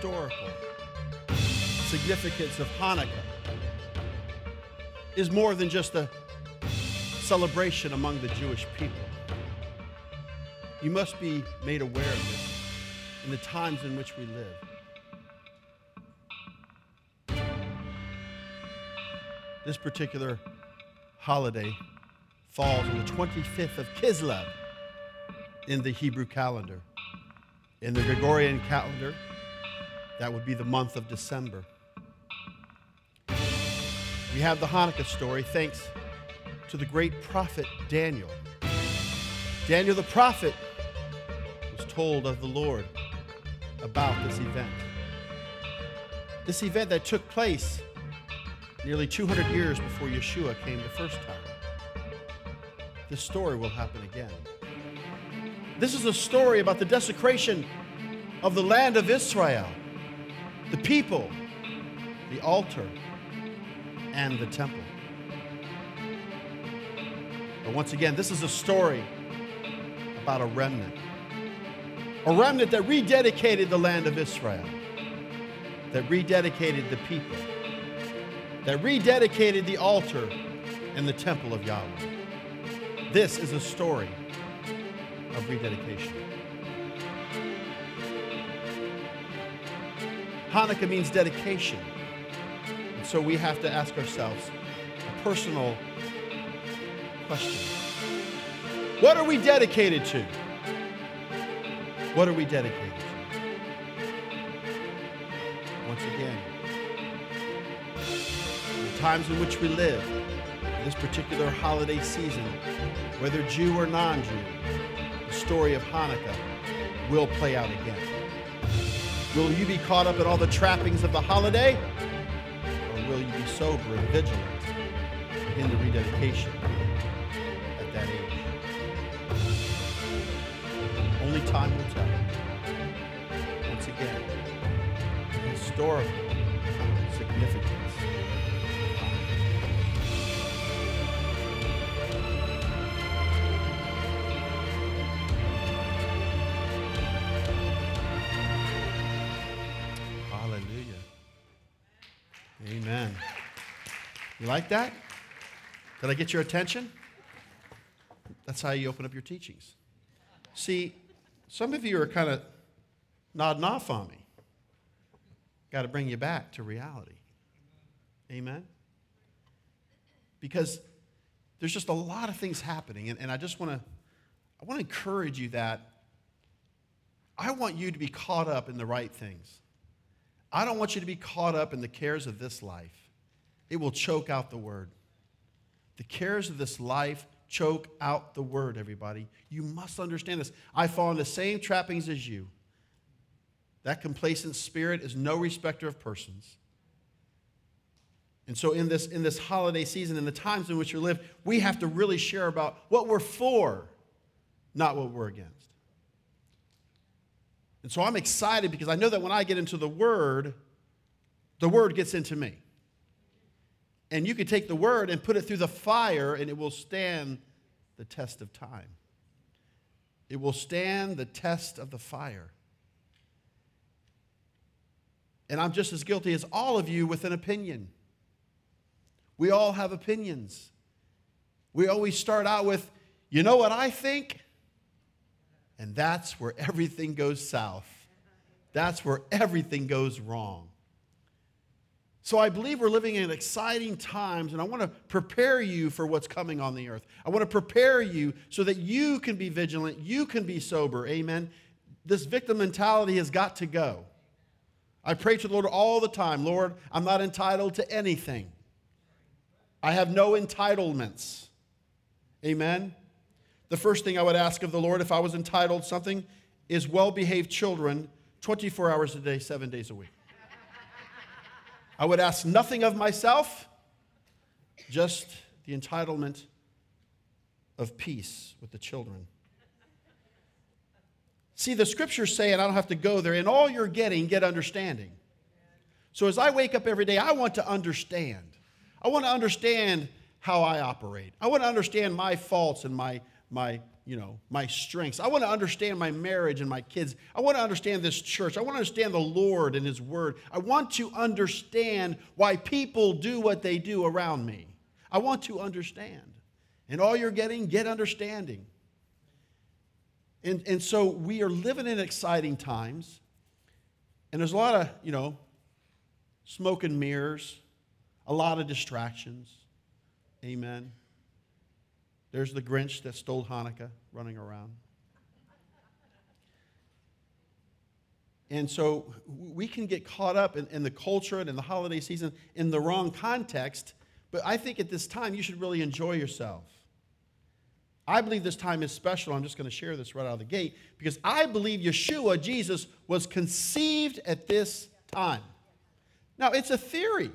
historical significance of Hanukkah is more than just a celebration among the Jewish people. You must be made aware of this in the times in which we live. This particular holiday falls on the 25th of Kislev in the Hebrew calendar. In the Gregorian calendar, that would be the month of December. We have the Hanukkah story thanks to the great prophet Daniel. Daniel the prophet was told of the Lord about this event. This event that took place nearly 200 years before Yeshua came the first time. This story will happen again. This is a story about the desecration of the land of Israel, the people, the altar, and the temple. But once again, this is a story about a remnant. A remnant that rededicated the land of Israel, that rededicated the people that rededicated the altar and the temple of Yahweh. This is a story of rededication. Hanukkah means dedication. And so we have to ask ourselves a personal question What are we dedicated to? What are we dedicated to? Once again, the times in which we live, this particular holiday season, whether Jew or non Jew, the story of Hanukkah will play out again. Will you be caught up in all the trappings of the holiday? Or will you be sober and vigilant in the rededication at that age? Only time will tell. Once again, historical significance You like that? Did I get your attention? That's how you open up your teachings. See, some of you are kind of nodding off on me. Got to bring you back to reality. Amen? Because there's just a lot of things happening, and, and I just want to I want to encourage you that I want you to be caught up in the right things. I don't want you to be caught up in the cares of this life. It will choke out the word. The cares of this life choke out the word, everybody. You must understand this. I fall in the same trappings as you. That complacent spirit is no respecter of persons. And so, in this, in this holiday season, in the times in which we live, we have to really share about what we're for, not what we're against. And so I'm excited because I know that when I get into the Word, the Word gets into me. And you can take the Word and put it through the fire, and it will stand the test of time. It will stand the test of the fire. And I'm just as guilty as all of you with an opinion. We all have opinions. We always start out with, you know what I think? And that's where everything goes south. That's where everything goes wrong. So I believe we're living in exciting times, and I want to prepare you for what's coming on the earth. I want to prepare you so that you can be vigilant, you can be sober. Amen. This victim mentality has got to go. I pray to the Lord all the time Lord, I'm not entitled to anything, I have no entitlements. Amen. The first thing I would ask of the Lord if I was entitled something is well behaved children 24 hours a day, seven days a week. I would ask nothing of myself, just the entitlement of peace with the children. See, the scriptures say, and I don't have to go there, in all you're getting, get understanding. So as I wake up every day, I want to understand. I want to understand how I operate. I want to understand my faults and my my you know, my strengths. I want to understand my marriage and my kids. I want to understand this church. I want to understand the Lord and His Word. I want to understand why people do what they do around me. I want to understand. And all you're getting, get understanding. And, and so we are living in exciting times. And there's a lot of, you know, smoke and mirrors, a lot of distractions. Amen. There's the Grinch that stole Hanukkah running around. And so we can get caught up in, in, the culture and in the holiday season in the wrong context. But I think at this time you should really enjoy yourself. I believe this time is special. I'm just going to share this right out of the gate because I believe Yeshua, Jesus, was conceived at this time. Now, it's a theory.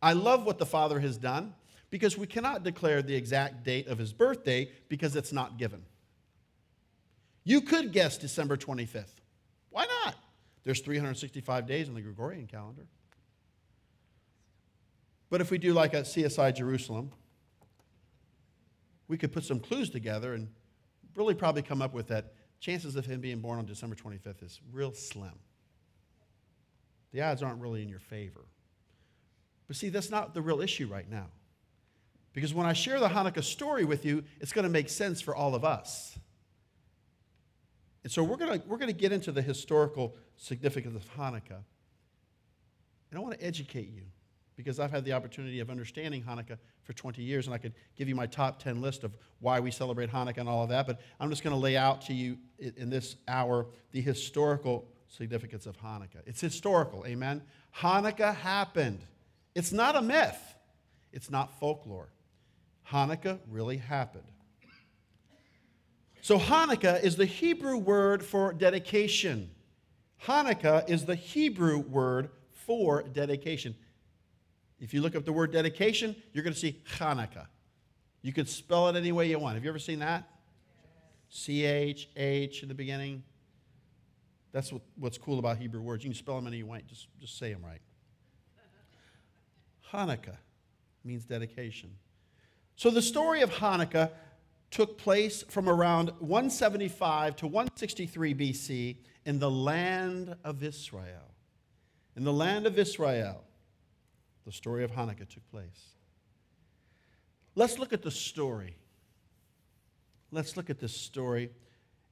I love what the Father has done because we cannot declare the exact date of his birthday because it's not given. You could guess December 25th. Why not? There's 365 days in the Gregorian calendar. But if we do like a CSI Jerusalem, we could put some clues together and really probably come up with that chances of him being born on December 25th is real slim. The odds aren't really in your favor. But see, that's not the real issue right now. Because when I share the Hanukkah story with you, it's going to make sense for all of us. And so we're going to, we're going to get into the historical significance of Hanukkah. And I want to educate you because I've had the opportunity of understanding Hanukkah for 20 years, and I could give you my top 10 list of why we celebrate Hanukkah and all of that, but I'm just going to lay out to you in this hour the historical significance of Hanukkah. It's historical, amen? Hanukkah happened. It's not a myth, it's not folklore. Hanukkah really happened. So, Hanukkah is the Hebrew word for dedication. Hanukkah is the Hebrew word for dedication. If you look up the word dedication, you're going to see Hanukkah. You could spell it any way you want. Have you ever seen that? C H H in the beginning. That's what, what's cool about Hebrew words. You can spell them any way you want, just, just say them right. Hanukkah means dedication. So the story of Hanukkah took place from around 175 to 163 BC in the land of Israel. In the land of Israel the story of Hanukkah took place. Let's look at the story. Let's look at this story.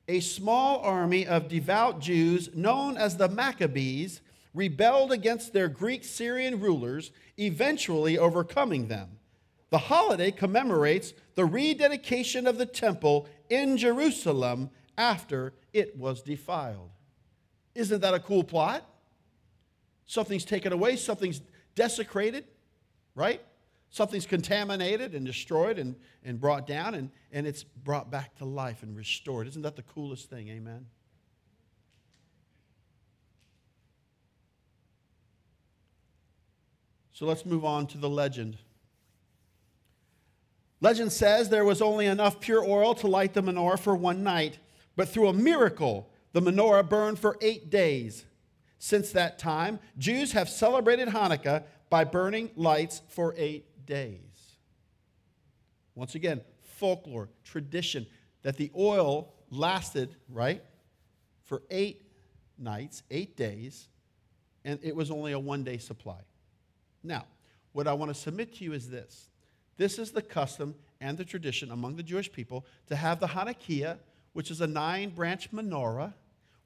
A small army of devout Jews, known as the Maccabees, rebelled against their Greek Syrian rulers, eventually overcoming them. The holiday commemorates the rededication of the temple in Jerusalem after it was defiled. Isn't that a cool plot? Something's taken away, something's desecrated, right? Something's contaminated and destroyed and, and brought down, and, and it's brought back to life and restored. Isn't that the coolest thing? Amen. So let's move on to the legend. Legend says there was only enough pure oil to light the menorah for one night, but through a miracle, the menorah burned for eight days. Since that time, Jews have celebrated Hanukkah by burning lights for eight days. Once again, folklore, tradition, that the oil lasted, right, for eight nights, eight days, and it was only a one day supply. Now, what I want to submit to you is this this is the custom and the tradition among the Jewish people to have the Hanukkiah, which is a nine branch menorah,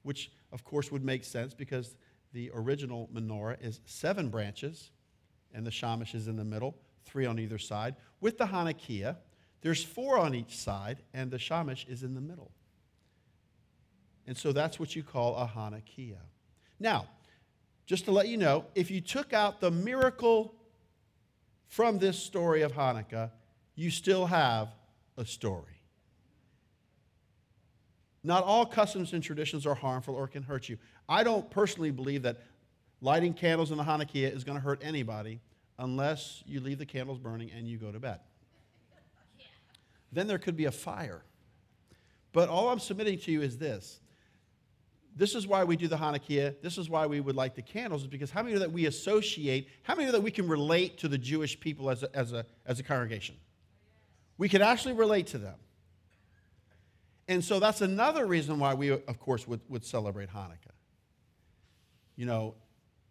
which of course would make sense because the original menorah is seven branches, and the shamash is in the middle, three on either side. With the Hanukkiah, there's four on each side, and the shamash is in the middle. And so that's what you call a Hanukkiah. Now, just to let you know, if you took out the miracle from this story of Hanukkah, you still have a story. Not all customs and traditions are harmful or can hurt you. I don't personally believe that lighting candles in the Hanukkiah is going to hurt anybody unless you leave the candles burning and you go to bed. Yeah. Then there could be a fire. But all I'm submitting to you is this. This is why we do the Hanukkah. This is why we would light the candles, is because how many of that we associate, how many of that we can relate to the Jewish people as a, as a, as a congregation? We can actually relate to them. And so that's another reason why we, of course, would, would celebrate Hanukkah. You know,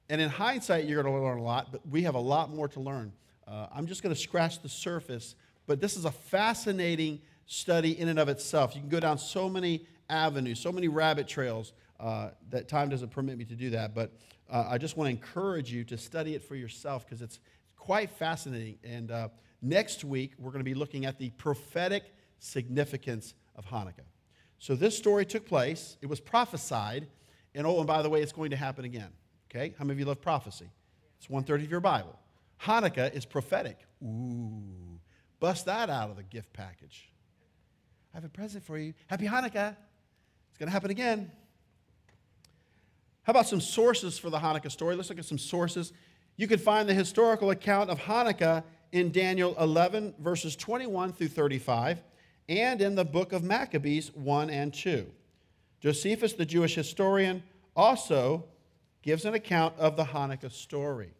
and in hindsight, you're going to learn a lot, but we have a lot more to learn. Uh, I'm just going to scratch the surface, but this is a fascinating study in and of itself. You can go down so many avenues, so many rabbit trails uh, that time doesn't permit me to do that. But uh, I just want to encourage you to study it for yourself because it's quite fascinating. And uh, next week, we're going to be looking at the prophetic significance of Hanukkah. So this story took place, it was prophesied, and oh, and by the way, it's going to happen again. Okay? How many of you love prophecy? It's one third of your Bible. Hanukkah is prophetic. Ooh, bust that out of the gift package. I have a present for you. Happy Hanukkah. It's going to happen again. How about some sources for the Hanukkah story? Let's look at some sources. You can find the historical account of Hanukkah in Daniel 11, verses 21 through 35, and in the book of Maccabees 1 and 2. Josephus, the Jewish historian, also gives an account of the Hanukkah story.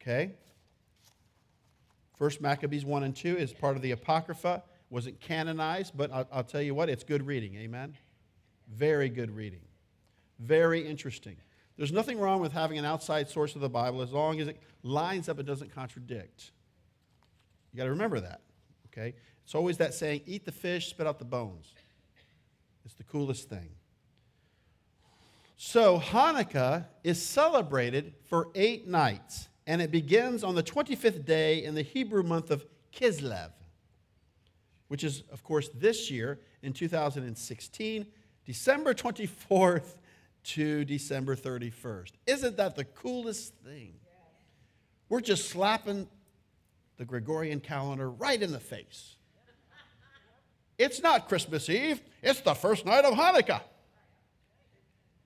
Okay? First Maccabees 1 and 2 is part of the Apocrypha. Wasn't canonized, but I'll, I'll tell you what, it's good reading. Amen? Very good reading. Very interesting. There's nothing wrong with having an outside source of the Bible as long as it lines up and doesn't contradict. You got to remember that. Okay? It's always that saying, eat the fish, spit out the bones. It's the coolest thing. So, Hanukkah is celebrated for eight nights, and it begins on the 25th day in the Hebrew month of Kislev, which is, of course, this year in 2016, December 24th to December 31st. Isn't that the coolest thing? We're just slapping the Gregorian calendar right in the face. It's not Christmas Eve, it's the first night of Hanukkah.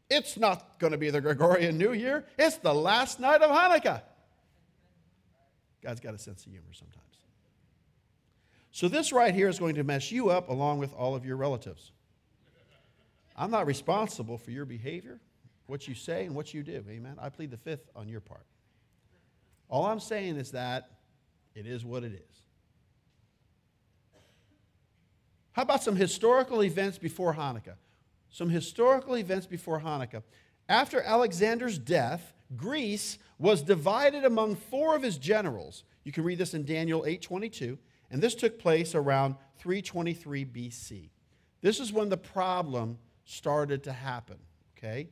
It's not going to be the Gregorian New Year, it's the last night of Hanukkah. God's got a sense of humor sometimes. So, this right here is going to mess you up along with all of your relatives. I'm not responsible for your behavior, what you say, and what you do. Amen. I plead the fifth on your part. All I'm saying is that it is what it is. How about some historical events before Hanukkah? some historical events before Hanukkah. After Alexander's death, Greece was divided among four of his generals. You can read this in Daniel 8:22, and this took place around 323 BC. This is when the problem started to happen, okay?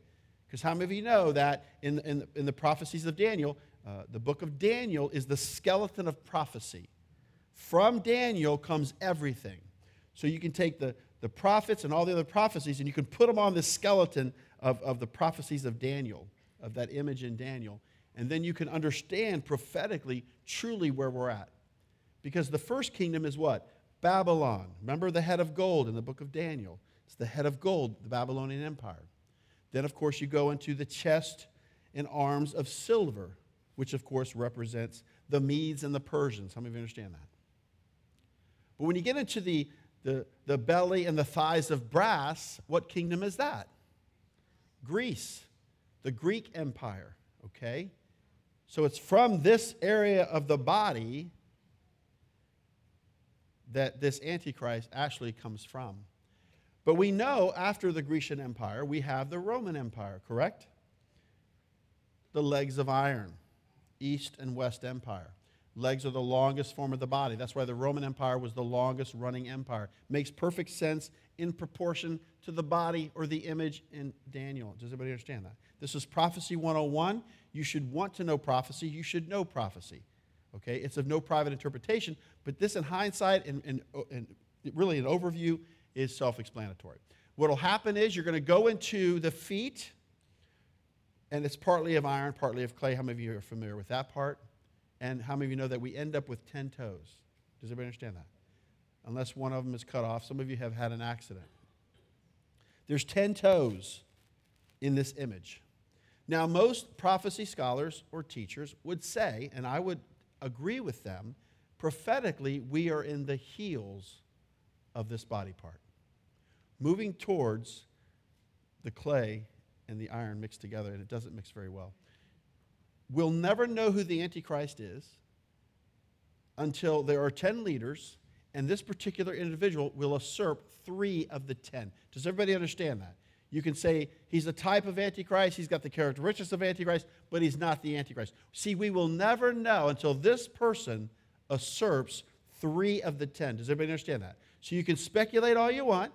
Because how many of you know that in, in, in the prophecies of Daniel, uh, the book of Daniel is the skeleton of prophecy. From Daniel comes everything. So you can take the, the prophets and all the other prophecies, and you can put them on this skeleton of, of the prophecies of Daniel, of that image in Daniel. And then you can understand prophetically truly where we're at. Because the first kingdom is what? Babylon. Remember the head of gold in the book of Daniel? It's the head of gold, the Babylonian Empire. Then, of course, you go into the chest and arms of silver, which, of course, represents the Medes and the Persians. How many of you understand that? But when you get into the the, the belly and the thighs of brass, what kingdom is that? Greece, the Greek Empire, okay? So it's from this area of the body that this Antichrist actually comes from. But we know after the Grecian Empire, we have the Roman Empire, correct? The legs of iron, East and West Empire. Legs are the longest form of the body. That's why the Roman Empire was the longest running empire. Makes perfect sense in proportion to the body or the image in Daniel. Does everybody understand that? This is Prophecy 101. You should want to know prophecy. You should know prophecy. Okay? It's of no private interpretation, but this, in hindsight and, and, and really an overview, is self explanatory. What will happen is you're going to go into the feet, and it's partly of iron, partly of clay. How many of you are familiar with that part? And how many of you know that we end up with 10 toes? Does everybody understand that? Unless one of them is cut off. Some of you have had an accident. There's 10 toes in this image. Now, most prophecy scholars or teachers would say, and I would agree with them, prophetically, we are in the heels of this body part, moving towards the clay and the iron mixed together, and it doesn't mix very well. We'll never know who the Antichrist is until there are 10 leaders and this particular individual will usurp three of the ten. Does everybody understand that? You can say he's a type of Antichrist, he's got the characteristics of Antichrist, but he's not the Antichrist. See, we will never know until this person usurps three of the ten. Does everybody understand that? So you can speculate all you want.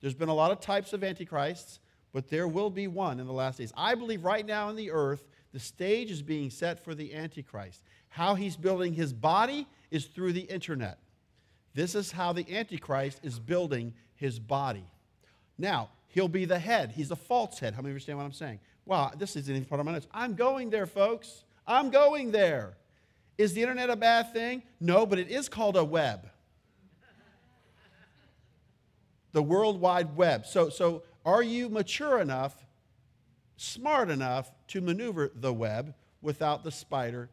There's been a lot of types of Antichrists, but there will be one in the last days. I believe right now in the earth, the stage is being set for the Antichrist. How he's building his body is through the internet. This is how the Antichrist is building his body. Now, he'll be the head. He's a false head. How many understand what I'm saying? Wow, this isn't even part of my notes. I'm going there, folks. I'm going there. Is the internet a bad thing? No, but it is called a web. The World Wide Web. So, so are you mature enough, smart enough to maneuver the web without the spider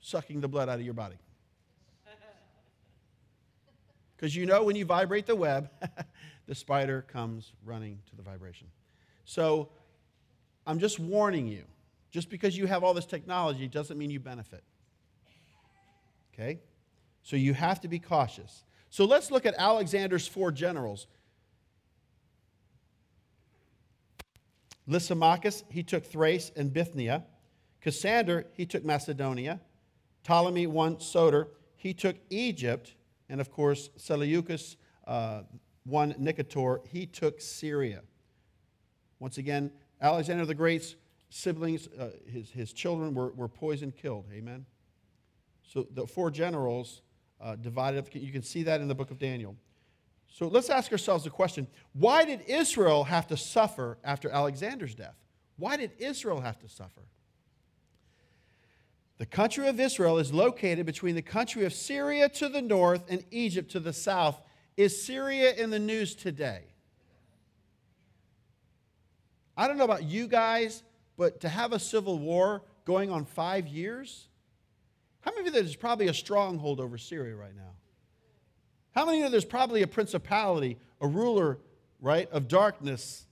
sucking the blood out of your body? Because you know when you vibrate the web, the spider comes running to the vibration. So I'm just warning you. Just because you have all this technology doesn't mean you benefit. Okay? So you have to be cautious. So let's look at Alexander's four generals. Lysimachus, he took Thrace and Bithynia. Cassander, he took Macedonia. Ptolemy I Soter, he took Egypt. And of course, Seleucus uh, I Nicator, he took Syria. Once again, Alexander the Great's siblings, uh, his, his children were, were poisoned, killed. Amen? So the four generals uh, divided. You can see that in the book of Daniel. So let's ask ourselves the question why did Israel have to suffer after Alexander's death? Why did Israel have to suffer? The country of Israel is located between the country of Syria to the north and Egypt to the south. Is Syria in the news today? I don't know about you guys, but to have a civil war going on five years, how many of you know there's probably a stronghold over Syria right now? How many of you know there's probably a principality, a ruler, right, of darkness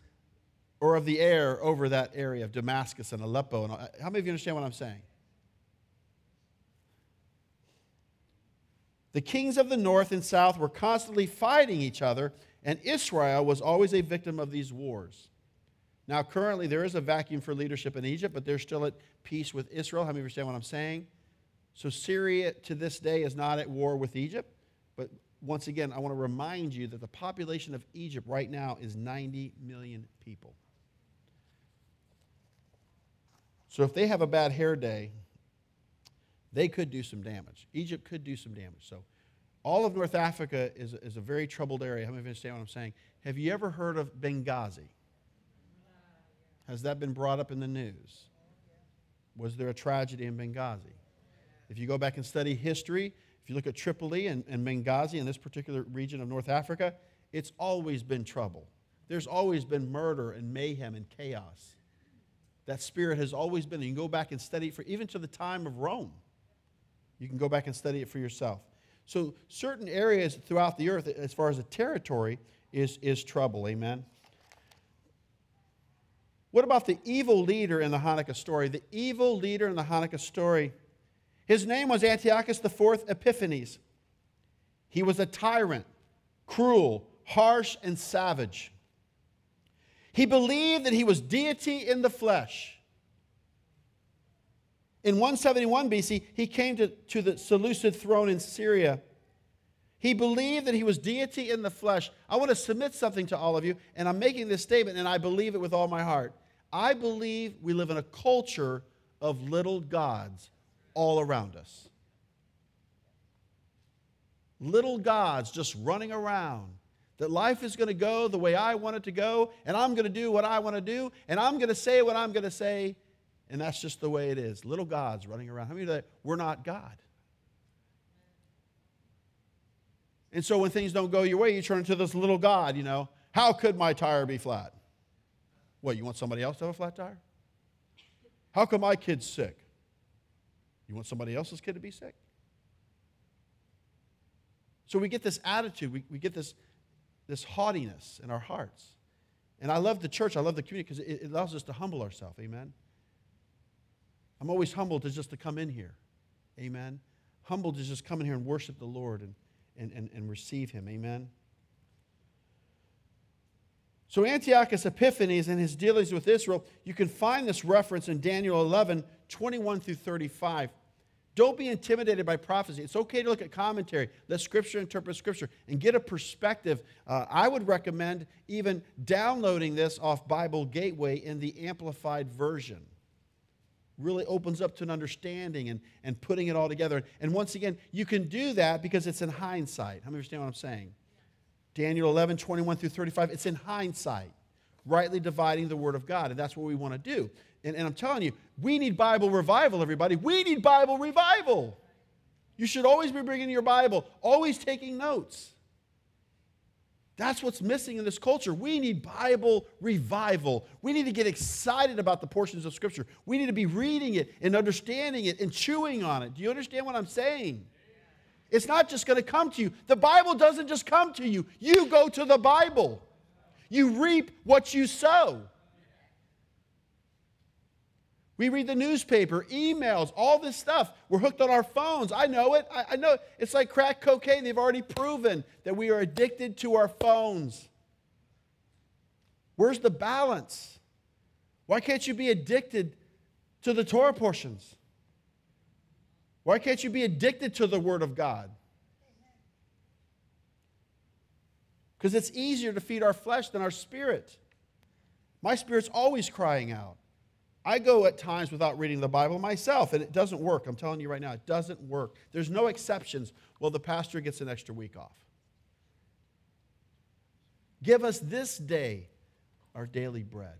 or of the air over that area of Damascus and Aleppo? And how many of you understand what I'm saying? The kings of the north and south were constantly fighting each other, and Israel was always a victim of these wars. Now, currently, there is a vacuum for leadership in Egypt, but they're still at peace with Israel. How many understand what I'm saying? So, Syria to this day is not at war with Egypt. But once again, I want to remind you that the population of Egypt right now is 90 million people. So, if they have a bad hair day, they could do some damage. Egypt could do some damage. So, all of North Africa is, is a very troubled area. How many of you understand what I'm saying? Have you ever heard of Benghazi? Has that been brought up in the news? Was there a tragedy in Benghazi? If you go back and study history, if you look at Tripoli and, and Benghazi in this particular region of North Africa, it's always been trouble. There's always been murder and mayhem and chaos. That spirit has always been. You can go back and study it for even to the time of Rome. You can go back and study it for yourself. So, certain areas throughout the earth, as far as a territory, is, is trouble. Amen. What about the evil leader in the Hanukkah story? The evil leader in the Hanukkah story. His name was Antiochus IV Epiphanes. He was a tyrant, cruel, harsh, and savage. He believed that he was deity in the flesh. In 171 BC, he came to, to the Seleucid throne in Syria. He believed that he was deity in the flesh. I want to submit something to all of you, and I'm making this statement, and I believe it with all my heart. I believe we live in a culture of little gods all around us. Little gods just running around. That life is going to go the way I want it to go, and I'm going to do what I want to do, and I'm going to say what I'm going to say, and that's just the way it is. Little gods running around. How many of? We're not God. And so when things don't go your way, you turn into this little God, you know. How could my tire be flat? What, you want somebody else to have a flat tire? How come my kid's sick? You want somebody else's kid to be sick? So we get this attitude, we, we get this, this haughtiness in our hearts. And I love the church, I love the community because it, it allows us to humble ourselves. Amen. I'm always humbled to just to come in here. Amen. Humbled to just come in here and worship the Lord and and, and, and receive him. Amen. So, Antiochus Epiphanes and his dealings with Israel, you can find this reference in Daniel 11, 21 through 35. Don't be intimidated by prophecy. It's okay to look at commentary, let Scripture interpret Scripture, and get a perspective. Uh, I would recommend even downloading this off Bible Gateway in the Amplified Version. Really opens up to an understanding and, and putting it all together. And once again, you can do that because it's in hindsight. How many understand what I'm saying? Daniel 11, 21 through 35, it's in hindsight, rightly dividing the Word of God. And that's what we want to do. And, and I'm telling you, we need Bible revival, everybody. We need Bible revival. You should always be bringing your Bible, always taking notes. That's what's missing in this culture. We need Bible revival. We need to get excited about the portions of Scripture. We need to be reading it and understanding it and chewing on it. Do you understand what I'm saying? It's not just going to come to you. The Bible doesn't just come to you, you go to the Bible. You reap what you sow. We read the newspaper, emails, all this stuff. We're hooked on our phones. I know it. I, I know it. It's like crack cocaine. They've already proven that we are addicted to our phones. Where's the balance? Why can't you be addicted to the Torah portions? Why can't you be addicted to the Word of God? Because it's easier to feed our flesh than our spirit. My spirit's always crying out. I go at times without reading the Bible myself, and it doesn't work. I'm telling you right now, it doesn't work. There's no exceptions. Well, the pastor gets an extra week off. Give us this day our daily bread.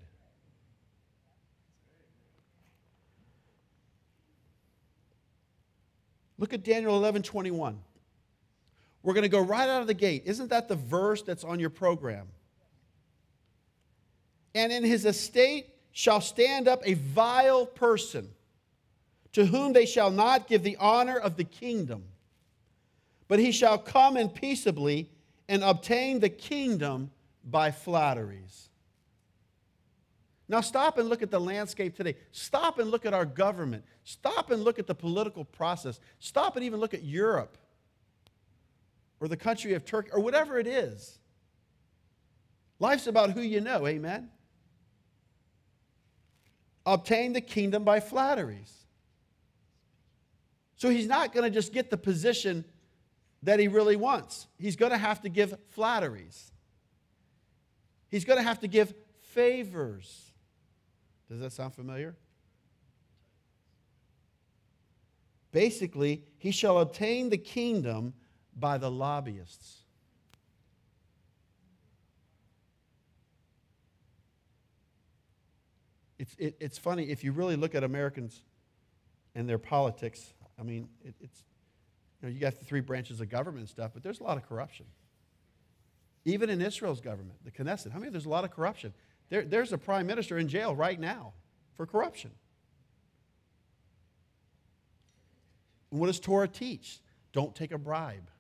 Look at Daniel 11 21. We're going to go right out of the gate. Isn't that the verse that's on your program? And in his estate shall stand up a vile person to whom they shall not give the honor of the kingdom, but he shall come in peaceably and obtain the kingdom by flatteries. Now, stop and look at the landscape today. Stop and look at our government. Stop and look at the political process. Stop and even look at Europe or the country of Turkey or whatever it is. Life's about who you know, amen? obtain the kingdom by flatteries. So he's not going to just get the position that he really wants. He's going to have to give flatteries. He's going to have to give favors. Does that sound familiar? Basically, he shall obtain the kingdom by the lobbyists. it's, it, it's funny, if you really look at Americans and their politics, I mean, it, it's, you know, you got the three branches of government and stuff, but there's a lot of corruption. Even in Israel's government, the Knesset, how many there's a lot of corruption? There, there's a prime minister in jail right now for corruption. What does Torah teach? Don't take a bribe.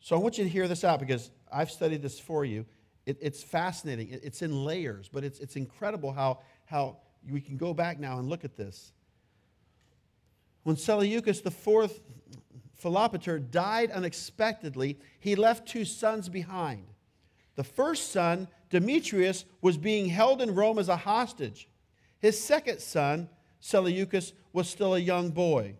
So I want you to hear this out because I've studied this for you. It, it's fascinating. It, it's in layers, but it's, it's incredible how, how we can go back now and look at this. When Seleucus IV Philopator died unexpectedly, he left two sons behind. The first son, Demetrius, was being held in Rome as a hostage. His second son, Seleucus, was still a young boy.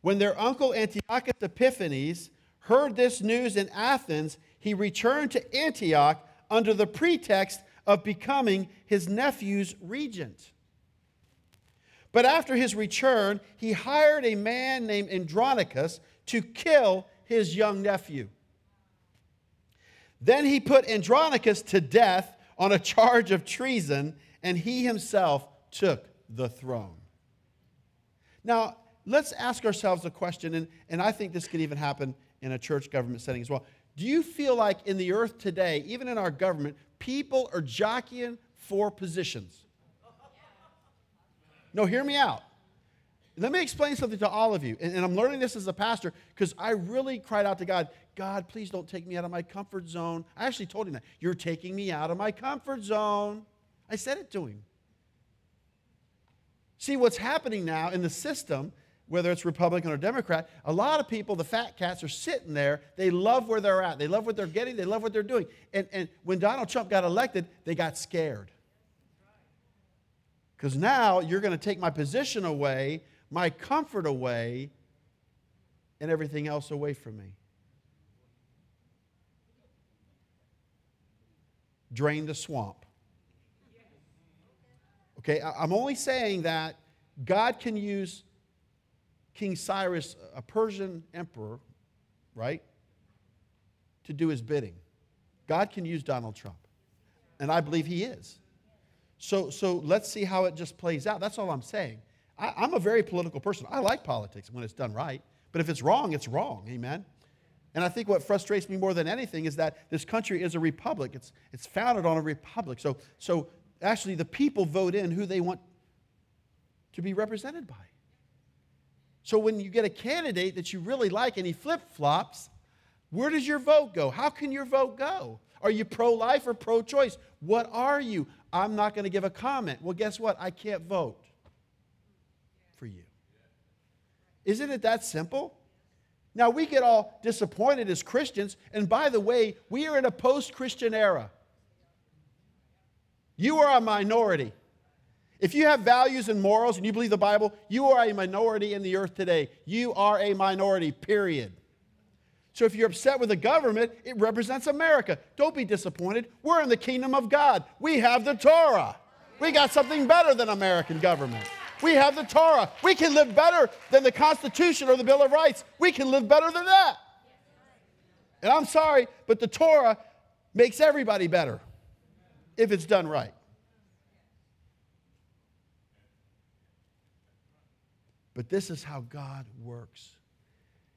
When their uncle Antiochus Epiphanes heard this news in Athens, he returned to Antioch under the pretext of becoming his nephew's regent. But after his return, he hired a man named Andronicus to kill his young nephew. Then he put Andronicus to death on a charge of treason, and he himself took the throne. Now, let's ask ourselves a question, and, and I think this could even happen in a church government setting as well. Do you feel like in the earth today, even in our government, people are jockeying for positions? No, hear me out. Let me explain something to all of you. And, and I'm learning this as a pastor because I really cried out to God, God, please don't take me out of my comfort zone. I actually told him that. You're taking me out of my comfort zone. I said it to him. See, what's happening now in the system, whether it's Republican or Democrat, a lot of people, the fat cats, are sitting there. They love where they're at. They love what they're getting. They love what they're doing. And, and when Donald Trump got elected, they got scared. Because now you're going to take my position away, my comfort away, and everything else away from me. Drain the swamp. Okay, I'm only saying that God can use King Cyrus, a Persian emperor, right, to do his bidding. God can use Donald Trump. And I believe he is. So, so let's see how it just plays out. That's all I'm saying. I, I'm a very political person. I like politics when it's done right. But if it's wrong, it's wrong. Amen. And I think what frustrates me more than anything is that this country is a republic. It's, it's founded on a republic. So, so actually, the people vote in who they want to be represented by. So when you get a candidate that you really like and he flip flops, where does your vote go? How can your vote go? Are you pro life or pro choice? What are you? I'm not going to give a comment. Well, guess what? I can't vote for you. Isn't it that simple? Now, we get all disappointed as Christians, and by the way, we are in a post Christian era. You are a minority. If you have values and morals and you believe the Bible, you are a minority in the earth today. You are a minority, period. So if you're upset with the government, it represents America. Don't be disappointed. We're in the kingdom of God. We have the Torah. We got something better than American government. We have the Torah. We can live better than the Constitution or the Bill of Rights. We can live better than that. And I'm sorry, but the Torah makes everybody better if it's done right. But this is how God works.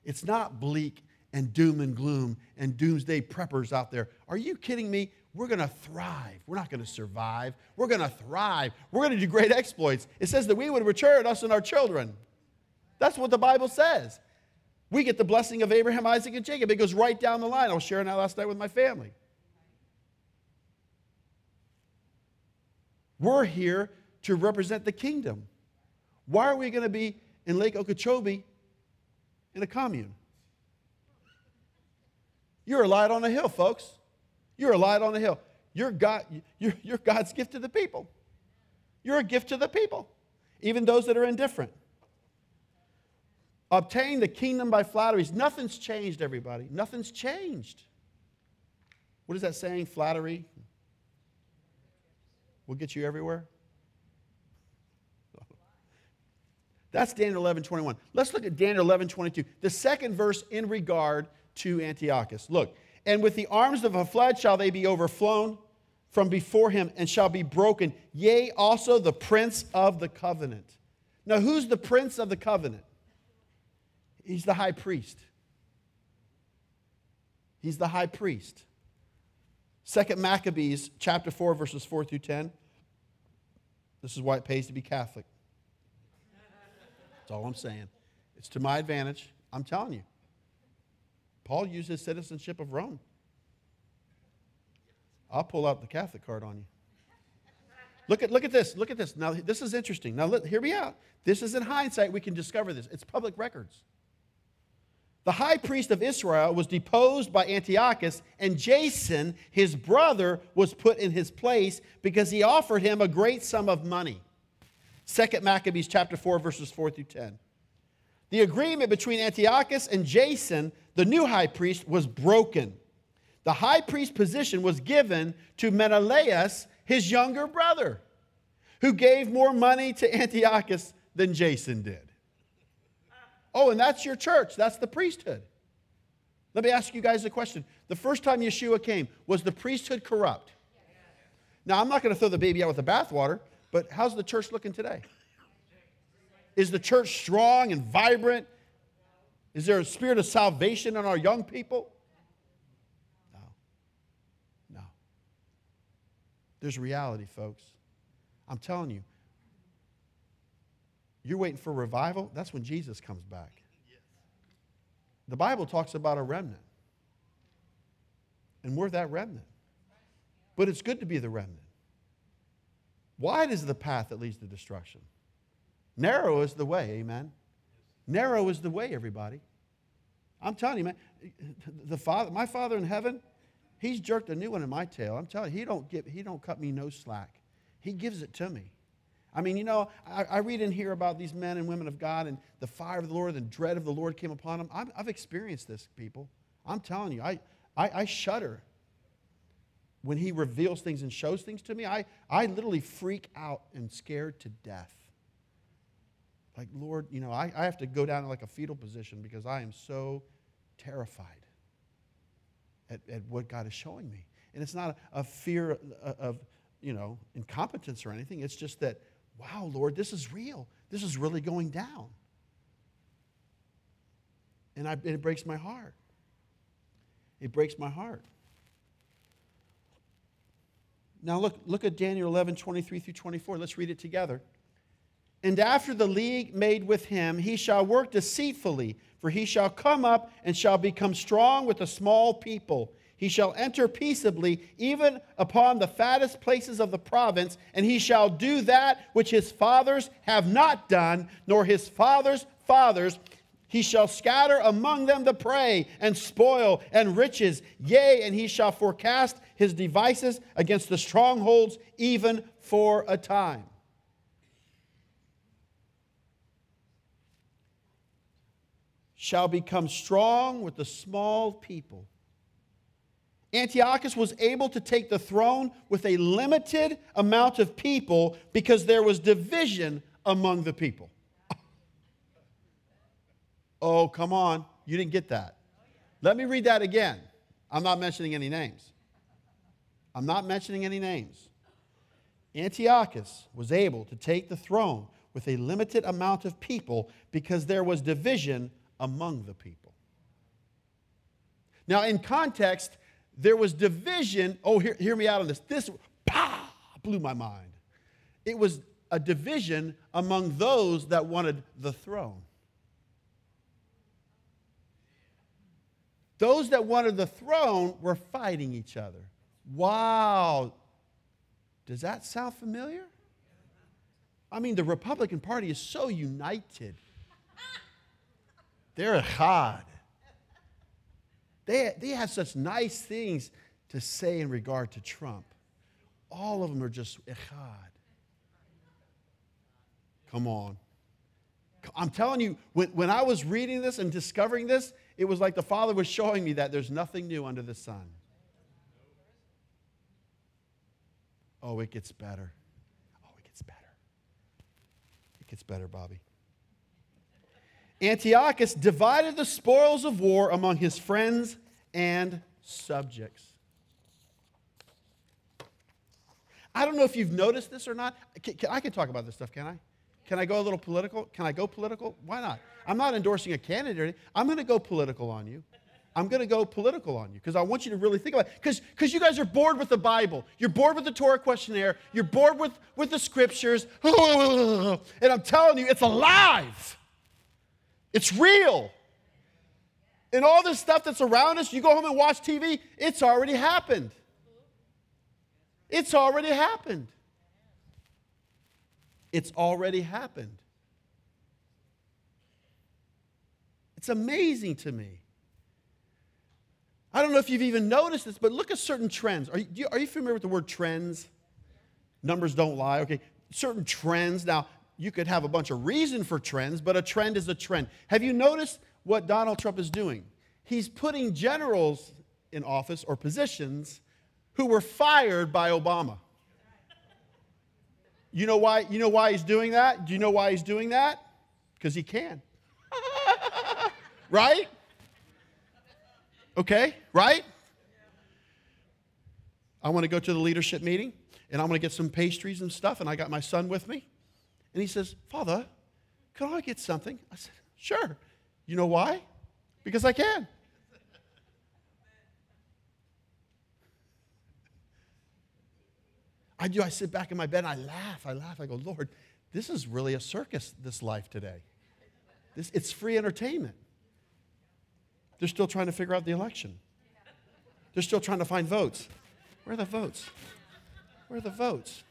It's not bleak and doom and gloom and doomsday preppers out there. Are you kidding me? We're going to thrive. We're not going to survive. We're going to thrive. We're going to do great exploits. It says that we would return us and our children. That's what the Bible says. We get the blessing of Abraham, Isaac, and Jacob. It goes right down the line. I was sharing that last night with my family. We're here to represent the kingdom. Why are we going to be in Lake Okeechobee in a commune. You're a light on a hill, folks. You're a light on a hill. You're, God, you're, you're God's gift to the people. You're a gift to the people, even those that are indifferent. Obtain the kingdom by flatteries. Nothing's changed, everybody. Nothing's changed. What is that saying? Flattery will get you everywhere? That's Daniel 11, 21. Let's look at Daniel 11, 22. The second verse in regard to Antiochus. Look, and with the arms of a flood shall they be overflown from before him and shall be broken. Yea, also the prince of the covenant. Now, who's the prince of the covenant? He's the high priest. He's the high priest. Second Maccabees chapter 4, verses 4 through 10. This is why it pays to be Catholic. That's all I'm saying. It's to my advantage. I'm telling you. Paul used his citizenship of Rome. I'll pull out the Catholic card on you. Look at, look at this. Look at this. Now, this is interesting. Now, let, hear me out. This is in hindsight. We can discover this. It's public records. The high priest of Israel was deposed by Antiochus, and Jason, his brother, was put in his place because he offered him a great sum of money. Second Maccabees chapter 4, verses 4 through 10. The agreement between Antiochus and Jason, the new high priest, was broken. The high priest position was given to Menelaus, his younger brother, who gave more money to Antiochus than Jason did. Oh, and that's your church. That's the priesthood. Let me ask you guys a question. The first time Yeshua came, was the priesthood corrupt? Now, I'm not going to throw the baby out with the bathwater. But how's the church looking today? Is the church strong and vibrant? Is there a spirit of salvation in our young people? No. No. There's reality, folks. I'm telling you. You're waiting for revival? That's when Jesus comes back. The Bible talks about a remnant. And we're that remnant. But it's good to be the remnant. Wide is the path that leads to destruction. Narrow is the way, amen? Narrow is the way, everybody. I'm telling you, man, the father, my father in heaven, he's jerked a new one in my tail. I'm telling you, he don't, give, he don't cut me no slack. He gives it to me. I mean, you know, I, I, read in here about these men and women of God and the fire of the Lord and dread of the Lord came upon them. i have experienced this, people. I'm telling you, I, I, I, shudder when he reveals things and shows things to me. I, I literally freak out and scared to death. Like, Lord, you know, I, I have to go down in like a fetal position because I am so terrified at, at what God is showing me. And it's not a, a fear of, of, you know, incompetence or anything. It's just that, wow, Lord, this is real. This is really going down. And I, it breaks my heart. It breaks my heart. Now look, look at Daniel 11, 23 through 24. Let's read it together. And after the league made with him, he shall work deceitfully, for he shall come up and shall become strong with a small people. He shall enter peaceably, even upon the fattest places of the province, and he shall do that which his fathers have not done, nor his fathers' fathers. He shall scatter among them the prey, and spoil, and riches. Yea, and he shall forecast his devices against the strongholds, even for a time. Shall become strong with the small people. Antiochus was able to take the throne with a limited amount of people because there was division among the people. Oh, come on. You didn't get that. Let me read that again. I'm not mentioning any names. I'm not mentioning any names. Antiochus was able to take the throne with a limited amount of people because there was division among the people. Now, in context, there was division. Oh, hear, hear me out on this. This pow, blew my mind. It was a division among those that wanted the throne. Those that wanted the throne were fighting each other. Wow. Does that sound familiar? I mean, the Republican Party is so united. They're echad. They, they have such nice things to say in regard to Trump. All of them are just echad. Come on. I'm telling you, when, when I was reading this and discovering this, it was like the Father was showing me that there's nothing new under the sun. Oh, it gets better. Oh, it gets better. It gets better, Bobby. Antiochus divided the spoils of war among his friends and subjects. I don't know if you've noticed this or not. I can talk about this stuff, can I? Can I go a little political? Can I go political? Why not? I'm not endorsing a candidate. I'm going to go political on you. I'm going to go political on you because I want you to really think about it. Because you guys are bored with the Bible. You're bored with the Torah questionnaire. You're bored with, with the scriptures. And I'm telling you, it's alive. It's real. And all this stuff that's around us, you go home and watch TV, it's already happened. It's already happened. It's already happened. It's amazing to me. I don't know if you've even noticed this, but look at certain trends. Are you, are you familiar with the word trends? Numbers don't lie. Okay. Certain trends. Now, you could have a bunch of reason for trends, but a trend is a trend. Have you noticed what Donald Trump is doing? He's putting generals in office or positions who were fired by Obama. You know why, you know why he's doing that? Do you know why he's doing that? Because he can. right? Okay, right? I want to go to the leadership meeting and I'm going to get some pastries and stuff, and I got my son with me. And he says, Father, can I get something? I said, Sure. You know why? Because I can. I do. I sit back in my bed and I laugh. I laugh. I go, Lord, this is really a circus, this life today. This, it's free entertainment. They're still trying to figure out the election. They're still trying to find votes. Where are the votes? Where are the votes?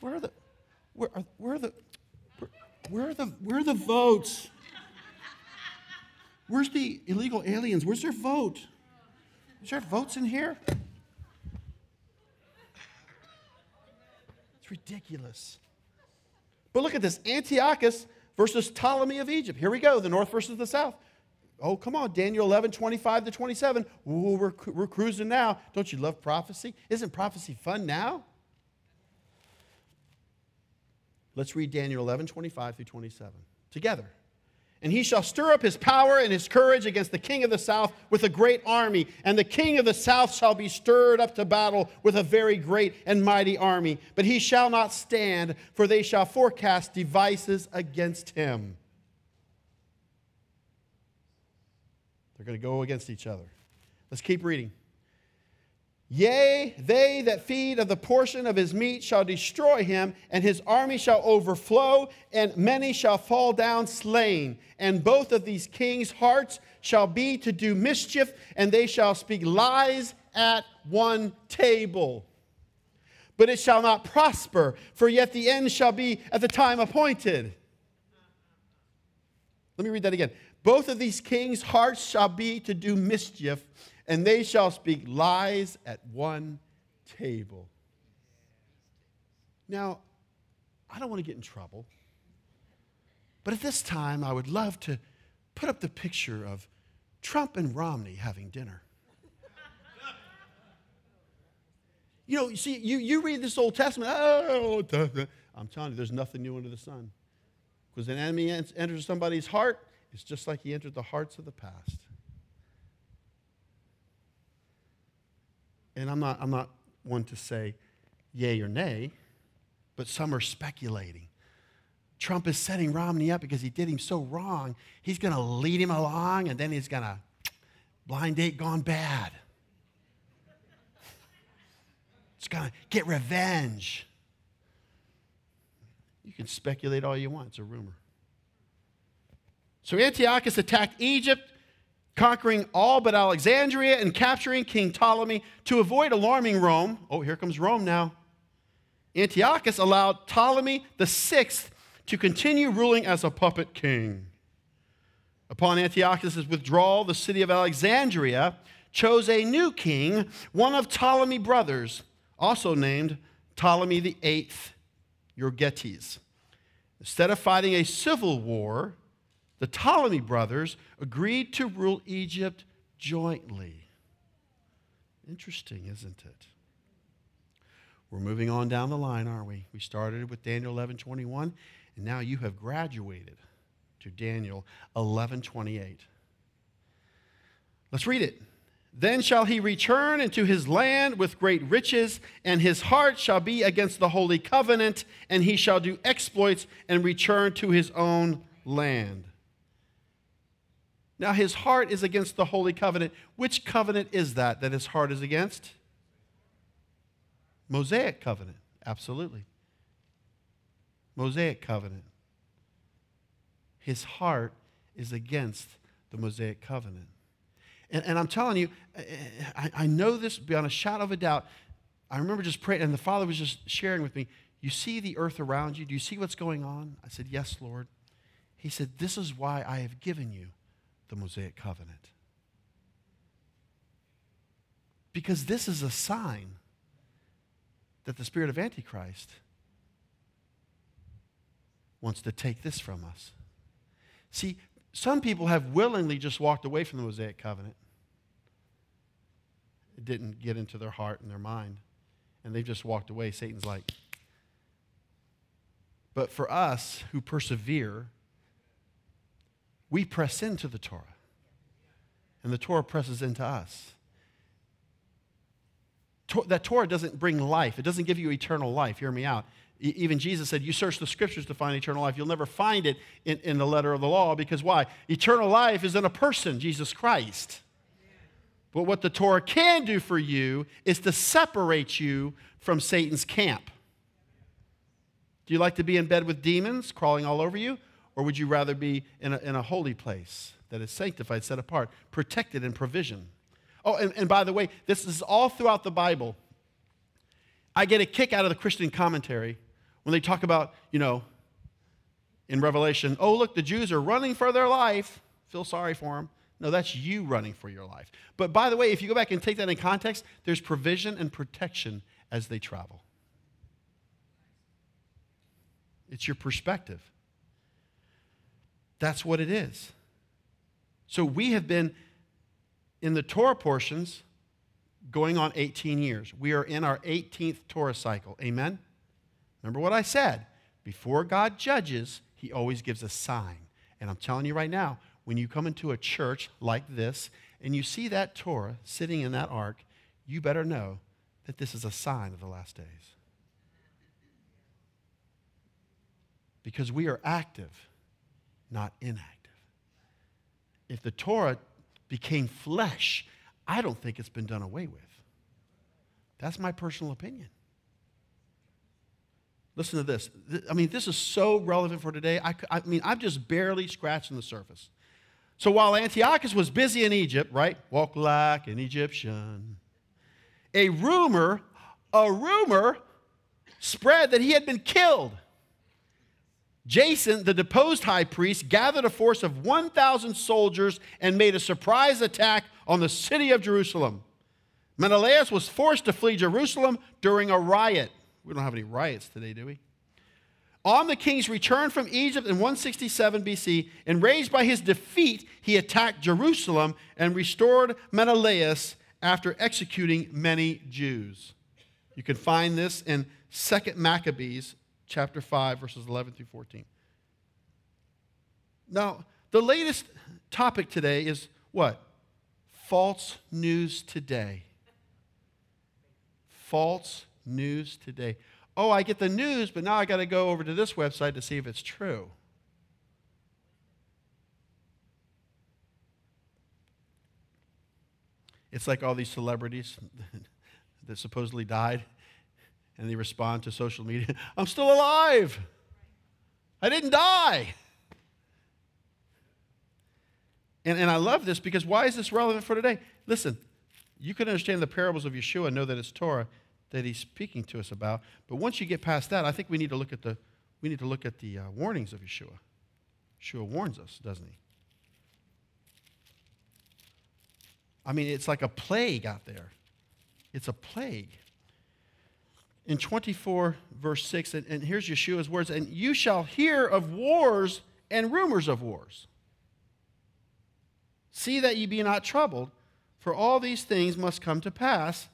Where are the where are, where are the where, are the where are the votes? Where's the illegal aliens? Where's their vote? Is there votes in here? It's ridiculous. But look at this Antiochus versus Ptolemy of Egypt. Here we go, the north versus the south. Oh, come on, Daniel 11, 25 to 27. Ooh, we're, we're cruising now. Don't you love prophecy? Isn't prophecy fun now? Let's read Daniel 11, 25 through 27 together. And he shall stir up his power and his courage against the king of the south with a great army. And the king of the south shall be stirred up to battle with a very great and mighty army. But he shall not stand, for they shall forecast devices against him. They're going to go against each other. Let's keep reading. Yea, they that feed of the portion of his meat shall destroy him, and his army shall overflow, and many shall fall down slain. And both of these kings' hearts shall be to do mischief, and they shall speak lies at one table. But it shall not prosper, for yet the end shall be at the time appointed. Let me read that again. Both of these kings' hearts shall be to do mischief and they shall speak lies at one table. Now, I don't want to get in trouble, but at this time, I would love to put up the picture of Trump and Romney having dinner. You know, you see, you, you read this Old Testament, oh, I'm telling you, there's nothing new under the sun. Because an enemy enters somebody's heart, it's just like he entered the hearts of the past. And I'm not, I'm not one to say yay or nay, but some are speculating. Trump is setting Romney up because he did him so wrong. He's going to lead him along and then he's going to blind date gone bad. It's going to get revenge. You can speculate all you want, it's a rumor. So Antiochus attacked Egypt conquering all but Alexandria and capturing King Ptolemy to avoid alarming Rome. Oh, here comes Rome now. Antiochus allowed Ptolemy sixth to continue ruling as a puppet king. Upon Antiochus' withdrawal, the city of Alexandria chose a new king, one of Ptolemy's brothers, also named Ptolemy Eighth, Euergetes. Instead of fighting a civil war, the Ptolemy brothers agreed to rule Egypt jointly. Interesting, isn't it? We're moving on down the line, aren't we? We started with Daniel 11 21, and now you have graduated to Daniel 11 28. Let's read it. Then shall he return into his land with great riches, and his heart shall be against the holy covenant, and he shall do exploits and return to his own land. Now, his heart is against the holy covenant. Which covenant is that that his heart is against? Mosaic covenant, absolutely. Mosaic covenant. His heart is against the Mosaic covenant. And, and I'm telling you, I, I know this beyond a shadow of a doubt. I remember just praying, and the Father was just sharing with me, You see the earth around you? Do you see what's going on? I said, Yes, Lord. He said, This is why I have given you the Mosaic covenant. Because this is a sign that the spirit of Antichrist wants to take this from us. See, some people have willingly just walked away from the Mosaic covenant. It didn't get into their heart and their mind, and they've just walked away. Satan's like, but for us who persevere, we press into the Torah, and the Torah presses into us. That Torah doesn't bring life, it doesn't give you eternal life. Hear me out. Even Jesus said, You search the scriptures to find eternal life. You'll never find it in, in the letter of the law because why? Eternal life is in a person, Jesus Christ. But what the Torah can do for you is to separate you from Satan's camp. Do you like to be in bed with demons crawling all over you? Or would you rather be in a, in a holy place that is sanctified, set apart, protected and provision? Oh, and, and by the way, this is all throughout the Bible. I get a kick out of the Christian commentary when they talk about, you know, in Revelation, oh, look, the Jews are running for their life. Feel sorry for them. No, that's you running for your life. But by the way, if you go back and take that in context, there's provision and protection as they travel. It's your perspective. That's what it is. So we have been in the Torah portions going on 18 years. We are in our 18th Torah cycle. Amen? Remember what I said? Before God judges, he always gives a sign. And I'm telling you right now, when you come into a church like this and you see that Torah sitting in that ark, you better know that this is a sign of the last days. Because we are active, not inactive. If the Torah became flesh, I don't think it's been done away with. That's my personal opinion. Listen to this. I mean, this is so relevant for today. I, I mean, I'm just barely scratching the surface. So while Antiochus was busy in Egypt, right? Walk like an Egyptian. A rumor, a rumor spread that he had been killed. Jason, the deposed high priest, gathered a force of 1,000 soldiers and made a surprise attack on the city of Jerusalem. Menelaus was forced to flee Jerusalem during a riot. We don't have any riots today, do we? On the king's return from Egypt in 167 BC, enraged by his defeat, he attacked Jerusalem and restored Menelaus after executing many Jews. You can find this in 2 Maccabees chapter 5 verses 11 through 14. Now, the latest topic today is what? False news today. False news today. Oh, I get the news, but now I got to go over to this website to see if it's true. It's like all these celebrities that supposedly died and they respond to social media I'm still alive. I didn't die. And, and I love this because why is this relevant for today? Listen, you can understand the parables of Yeshua and know that it's Torah that he's speaking to us about. But once you get past that, I think we need to look at the, we need to look at the uh, warnings of Yeshua. Yeshua warns us, doesn't he? I mean, it's like a plague out there. It's a plague. In 24, verse 6, and, and here's Yeshua's words, and you shall hear of wars and rumors of wars. See that ye be not troubled, for all these things must come to pass,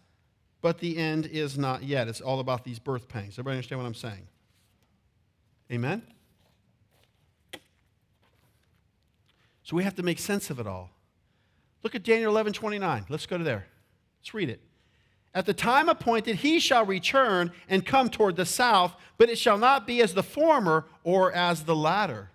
but the end is not yet. It's all about these birth pangs. Everybody understand what I'm saying? Amen? So we have to make sense of it all. Look at Daniel 11 29. Let's go to there. Let's read it. At the time appointed, he shall return and come toward the south, but it shall not be as the former or as the latter.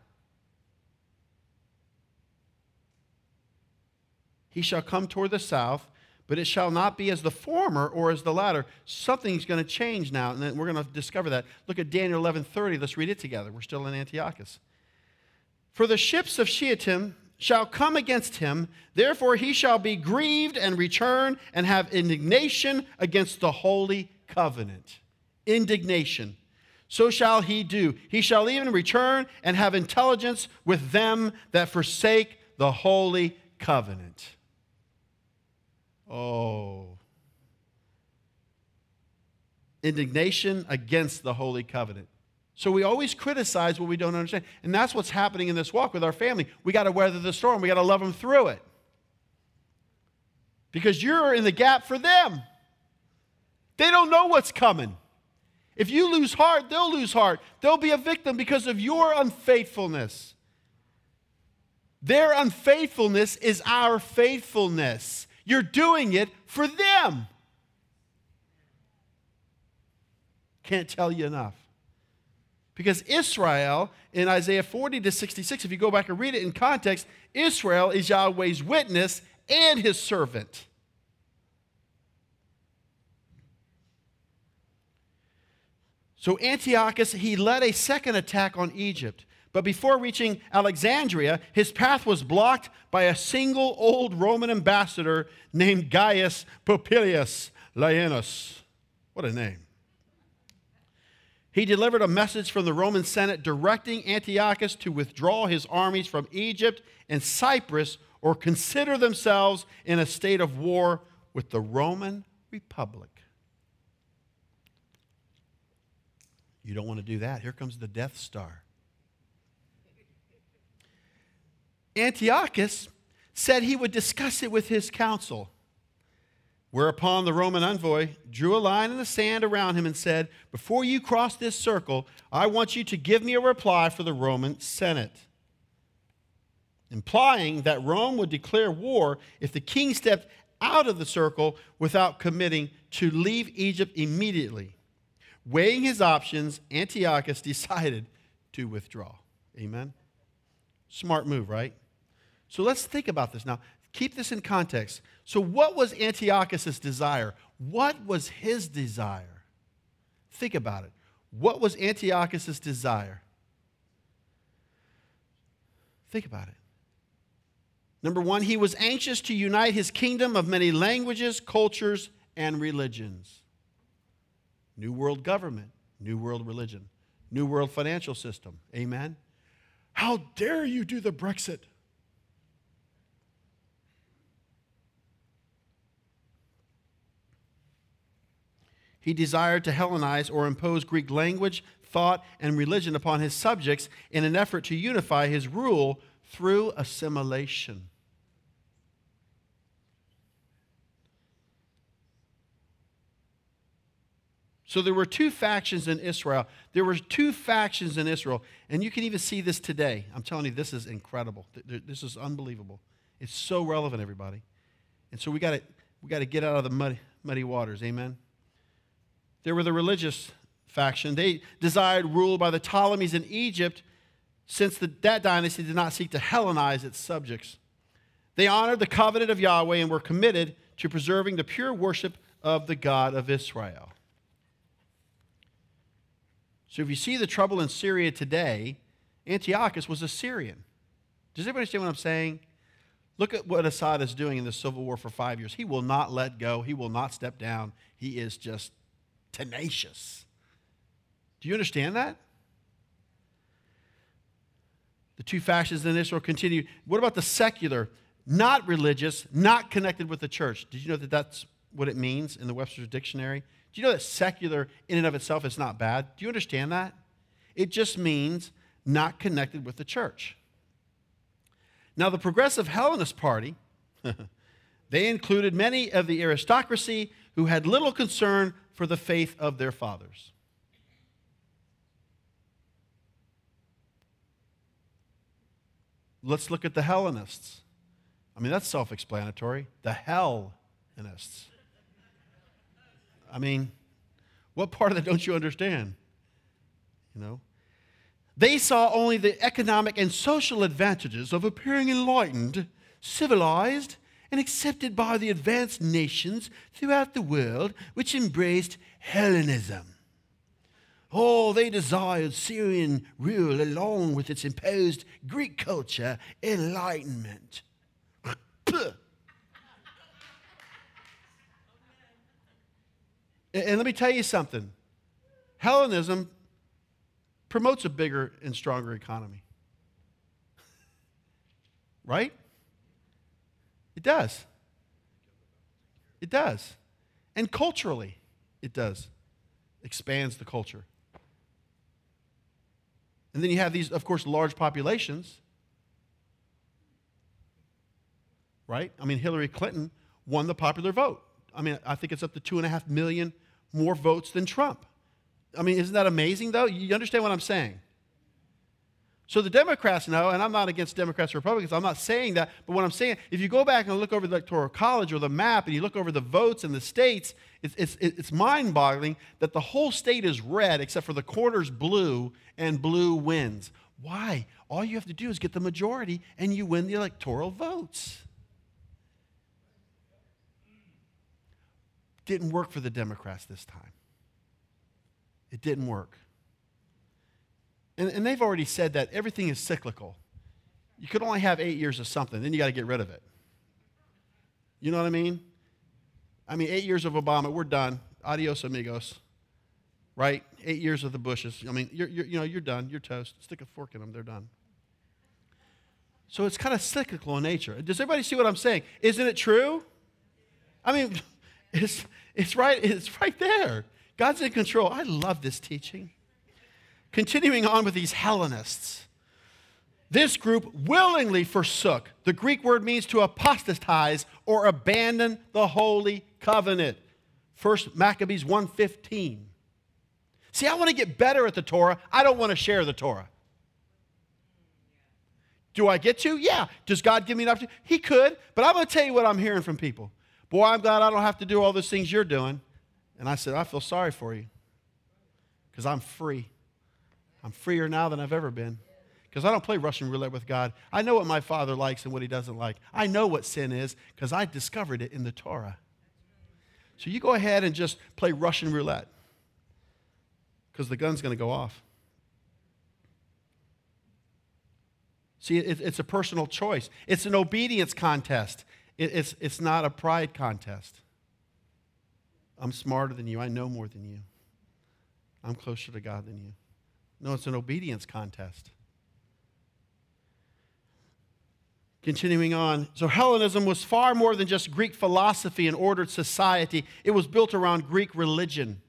He shall come toward the south, but it shall not be as the former or as the latter. Something's going to change now, and then we're going to discover that. Look at Daniel 11:30. Let's read it together. We're still in Antiochus. For the ships of Shittim shall come against him, therefore he shall be grieved and return and have indignation against the holy covenant. Indignation. So shall he do. He shall even return and have intelligence with them that forsake the holy covenant. Oh. Indignation against the holy covenant. So we always criticize what we don't understand. And that's what's happening in this walk with our family. We got to weather the storm, we got to love them through it. Because you're in the gap for them. They don't know what's coming. If you lose heart, they'll lose heart. They'll be a victim because of your unfaithfulness. Their unfaithfulness is our faithfulness. You're doing it for them. Can't tell you enough. Because Israel, in Isaiah 40 to 66, if you go back and read it in context, Israel is Yahweh's witness and his servant. So Antiochus, he led a second attack on Egypt. But before reaching Alexandria, his path was blocked by a single old Roman ambassador named Gaius Popilius Laelius. What a name. He delivered a message from the Roman Senate directing Antiochus to withdraw his armies from Egypt and Cyprus or consider themselves in a state of war with the Roman Republic. You don't want to do that. Here comes the Death Star. Antiochus said he would discuss it with his council. Whereupon the Roman envoy drew a line in the sand around him and said, Before you cross this circle, I want you to give me a reply for the Roman Senate. Implying that Rome would declare war if the king stepped out of the circle without committing to leave Egypt immediately. Weighing his options, Antiochus decided to withdraw. Amen? Smart move, right? So let's think about this now. Keep this in context. So, what was Antiochus' desire? What was his desire? Think about it. What was Antiochus' desire? Think about it. Number one, he was anxious to unite his kingdom of many languages, cultures, and religions. New world government, new world religion, new world financial system. Amen. How dare you do the Brexit? He desired to Hellenize or impose Greek language, thought, and religion upon his subjects in an effort to unify his rule through assimilation. So there were two factions in Israel. There were two factions in Israel. And you can even see this today. I'm telling you, this is incredible. This is unbelievable. It's so relevant, everybody. And so we got to we got to get out of the muddy, muddy waters. Amen. There were the religious faction. They desired rule by the Ptolemies in Egypt, since the, that dynasty did not seek to Hellenize its subjects. They honored the covenant of Yahweh and were committed to preserving the pure worship of the God of Israel. So if you see the trouble in Syria today, Antiochus was a Syrian. Does everybody understand what I'm saying? Look at what Assad is doing in the civil war for five years. He will not let go, he will not step down. He is just tenacious. Do you understand that? The two factions in Israel continue. What about the secular, not religious, not connected with the church? Did you know that that's what it means in the Webster's Dictionary? Do you know that secular in and of itself is not bad? Do you understand that? It just means not connected with the church. Now, the Progressive Hellenist Party, they included many of the aristocracy who had little concern for the faith of their fathers. Let's look at the Hellenists. I mean, that's self explanatory. The Hellenists. I mean, what part of that don't you understand? You know? They saw only the economic and social advantages of appearing enlightened, civilized, and accepted by the advanced nations throughout the world which embraced Hellenism. Oh, they desired Syrian rule along with its imposed Greek culture, enlightenment. and let me tell you something Hellenism promotes a bigger and stronger economy. right? It does. It does. And culturally, it does. Expands the culture. And then you have these, of course, large populations. Right? I mean, Hillary Clinton won the popular vote. I mean, I think it's up to two and a half million more votes than Trump. I mean, isn't that amazing, though? You understand what I'm saying? So the Democrats know, and I'm not against Democrats or Republicans, I'm not saying that, but what I'm saying, if you go back and look over the Electoral College or the map and you look over the votes in the states, it's, it's, it's mind boggling that the whole state is red except for the quarters blue and blue wins. Why? All you have to do is get the majority and you win the electoral votes. Didn't work for the Democrats this time. It didn't work. And, and they've already said that everything is cyclical. You could only have eight years of something, then you got to get rid of it. You know what I mean? I mean, eight years of Obama, we're done. Adios, amigos. Right? Eight years of the Bushes. I mean, you're, you're, you know, you're done. You're toast. Stick a fork in them, they're done. So it's kind of cyclical in nature. Does everybody see what I'm saying? Isn't it true? I mean, it's, it's, right, it's right there. God's in control. I love this teaching. Continuing on with these Hellenists. This group willingly forsook. The Greek word means to apostatize or abandon the holy covenant. First Maccabees 1:15. See, I want to get better at the Torah. I don't want to share the Torah. Do I get to? Yeah. Does God give me an opportunity? He could, but I'm going to tell you what I'm hearing from people. Boy, I'm glad I don't have to do all those things you're doing. And I said, I feel sorry for you because I'm free. I'm freer now than I've ever been because I don't play Russian roulette with God. I know what my Father likes and what He doesn't like. I know what sin is because I discovered it in the Torah. So you go ahead and just play Russian roulette because the gun's going to go off. See, it, it's a personal choice, it's an obedience contest, it, it's, it's not a pride contest. I'm smarter than you, I know more than you, I'm closer to God than you. No, it's an obedience contest. Continuing on, so Hellenism was far more than just Greek philosophy and ordered society. It was built around Greek religion.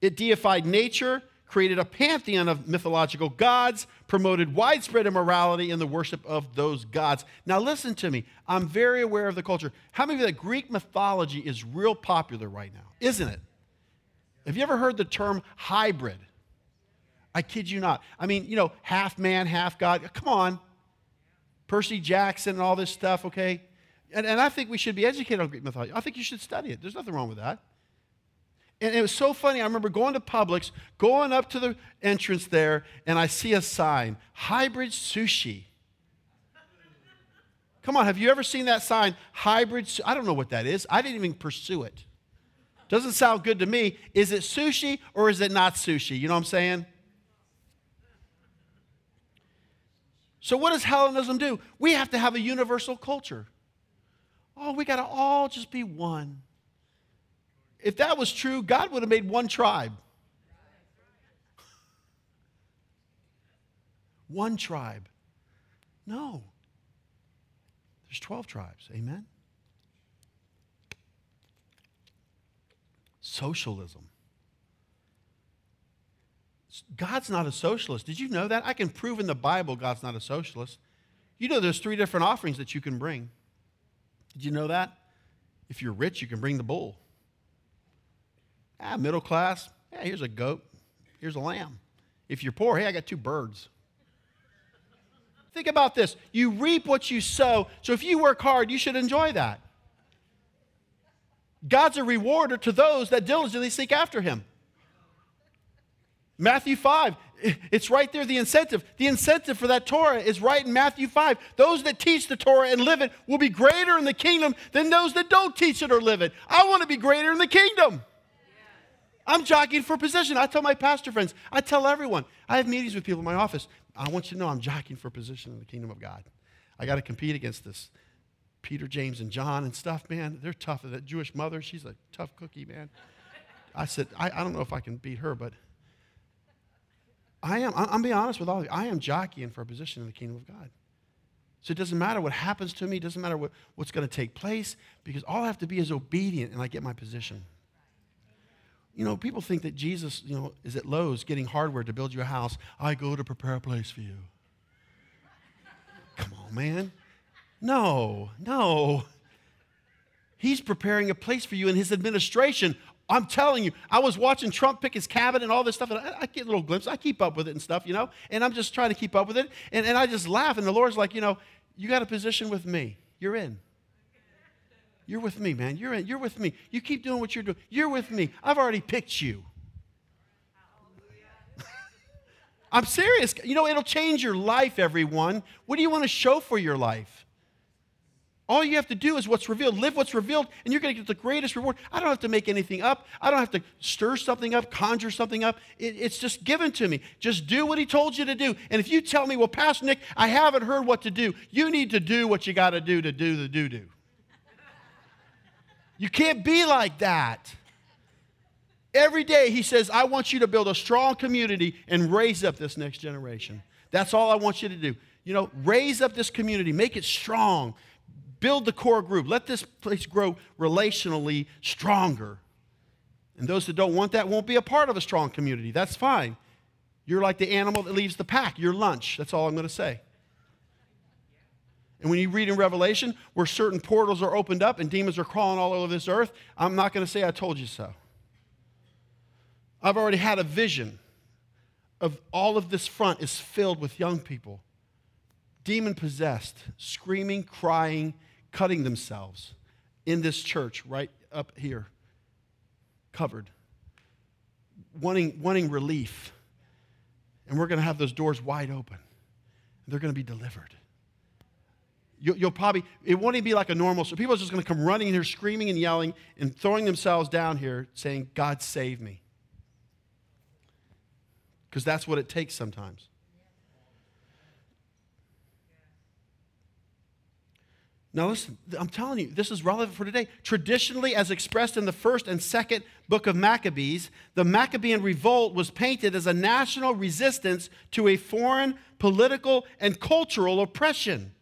It deified nature, created a pantheon of mythological gods, promoted widespread immorality in the worship of those gods. Now, listen to me. I'm very aware of the culture. How many of you that Greek mythology is real popular right now? Isn't it? Have you ever heard the term hybrid? I kid you not. I mean, you know, half man, half God. Come on. Percy Jackson and all this stuff, okay? And, and I think we should be educated on Greek mythology. I think you should study it. There's nothing wrong with that. And it was so funny. I remember going to Publix, going up to the entrance there, and I see a sign hybrid sushi. Come on, have you ever seen that sign? Hybrid, I don't know what that is. I didn't even pursue it. Doesn't sound good to me. Is it sushi or is it not sushi? You know what I'm saying? So, what does Hellenism do? We have to have a universal culture. Oh, we got to all just be one. If that was true, God would have made one tribe. One tribe. No. There's 12 tribes. Amen? Socialism. God's not a socialist. Did you know that? I can prove in the Bible God's not a socialist. You know there's three different offerings that you can bring. Did you know that? If you're rich, you can bring the bull. Ah, middle class, yeah, here's a goat, here's a lamb. If you're poor, hey, I got two birds. Think about this. You reap what you sow. So if you work hard, you should enjoy that. God's a rewarder to those that diligently seek after him. Matthew 5, it's right there, the incentive. The incentive for that Torah is right in Matthew 5. Those that teach the Torah and live it will be greater in the kingdom than those that don't teach it or live it. I want to be greater in the kingdom. I'm jockeying for position. I tell my pastor friends, I tell everyone, I have meetings with people in my office. I want you to know I'm jockeying for position in the kingdom of God. I got to compete against this. Peter, James, and John and stuff, man, they're tough. That Jewish mother, she's a tough cookie, man. I said, I, I don't know if I can beat her, but I am, I'm being honest with all of you. I am jockeying for a position in the kingdom of God. So it doesn't matter what happens to me, it doesn't matter what, what's going to take place, because all I have to be is obedient and I get my position. You know, people think that Jesus, you know, is at Lowe's getting hardware to build you a house. I go to prepare a place for you. Come on, man. No, no. He's preparing a place for you in his administration. I'm telling you, I was watching Trump pick his cabinet and all this stuff, and I, I, get little glimpse. I keep up with it and stuff, you know, and I'm just trying to keep up with it. And, and I just laugh, and the Lord's like, you know, you got a position with me. You're in. You're with me, man. You're in. You're with me. You keep doing what you're doing. You're with me. I've already picked you. I'm serious. You know, it'll change your life, everyone. What do you want to show for your life? All you have to do is what's revealed. Live what's revealed, and you're going to get the greatest reward. I don't have to make anything up. I don't have to stir something up, conjure something up. It, it's just given to me. Just do what he told you to do. And if you tell me, well, Pastor Nick, I haven't heard what to do, you need to do what you got to do to do the do do. You can't be like that. Every day he says, I want you to build a strong community and raise up this next generation. That's all I want you to do. You know, raise up this community, make it strong, build the core group, let this place grow relationally stronger. And those that don't want that won't be a part of a strong community. That's fine. You're like the animal that leaves the pack, your lunch. That's all I'm going to say. And when you read in Revelation where certain portals are opened up and demons are crawling all over this earth, I'm not going to say I told you so. I've already had a vision of all of this front is filled with young people, demon possessed, screaming, crying, cutting themselves in this church right up here, covered, wanting, wanting relief. And we're going to have those doors wide open. They're going to be delivered. You'll, you'll, probably, it won't even be like a normal, so people are just going to come running in here screaming and yelling and throwing themselves down here saying, God save me because that's what it takes sometimes. Now, listen, I'm telling you, this is relevant for today. Traditionally, as expressed in the first and second book of Maccabees, the Maccabean revolt was painted as a national resistance to a foreign political and cultural oppression.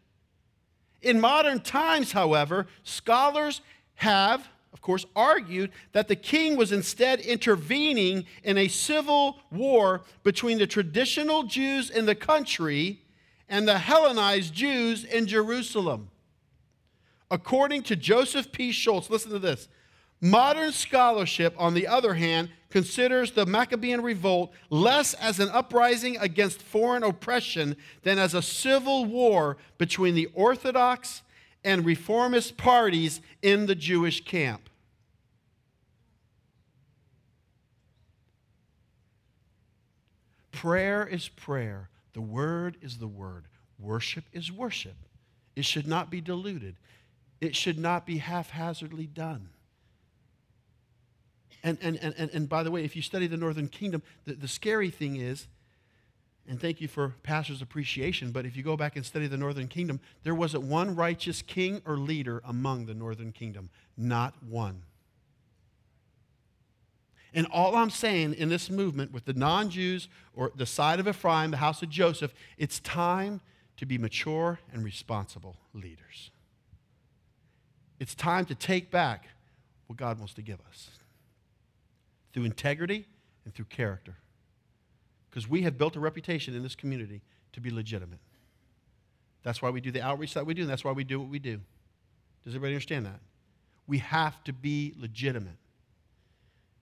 In modern times, however, scholars have of course, argued that the king was instead intervening in a civil war between the traditional Jews in the country and the Hellenized Jews in Jerusalem. According to Joseph P. Schultz, listen to this. Modern scholarship, on the other hand, considers the Maccabean revolt less as an uprising against foreign oppression than as a civil war between the Orthodox and reformist parties in the Jewish camp. Prayer is prayer. The word is the word. Worship is worship. It should not be diluted. It should not be haphazardly done. And, and, and, and, by the way, if you study the Northern Kingdom, the, the scary thing is and thank you for pastor's appreciation, but if you go back and study the northern kingdom, there wasn't one righteous king or leader among the northern kingdom. Not one. And all I'm saying in this movement with the non Jews or the side of Ephraim, the house of Joseph, it's time to be mature and responsible leaders. It's time to take back what God wants to give us through integrity and through character because we have built a reputation in this community to be legitimate. That's why we do the outreach that we do, and that's why we do what we do. Does everybody understand that? We have to be legitimate.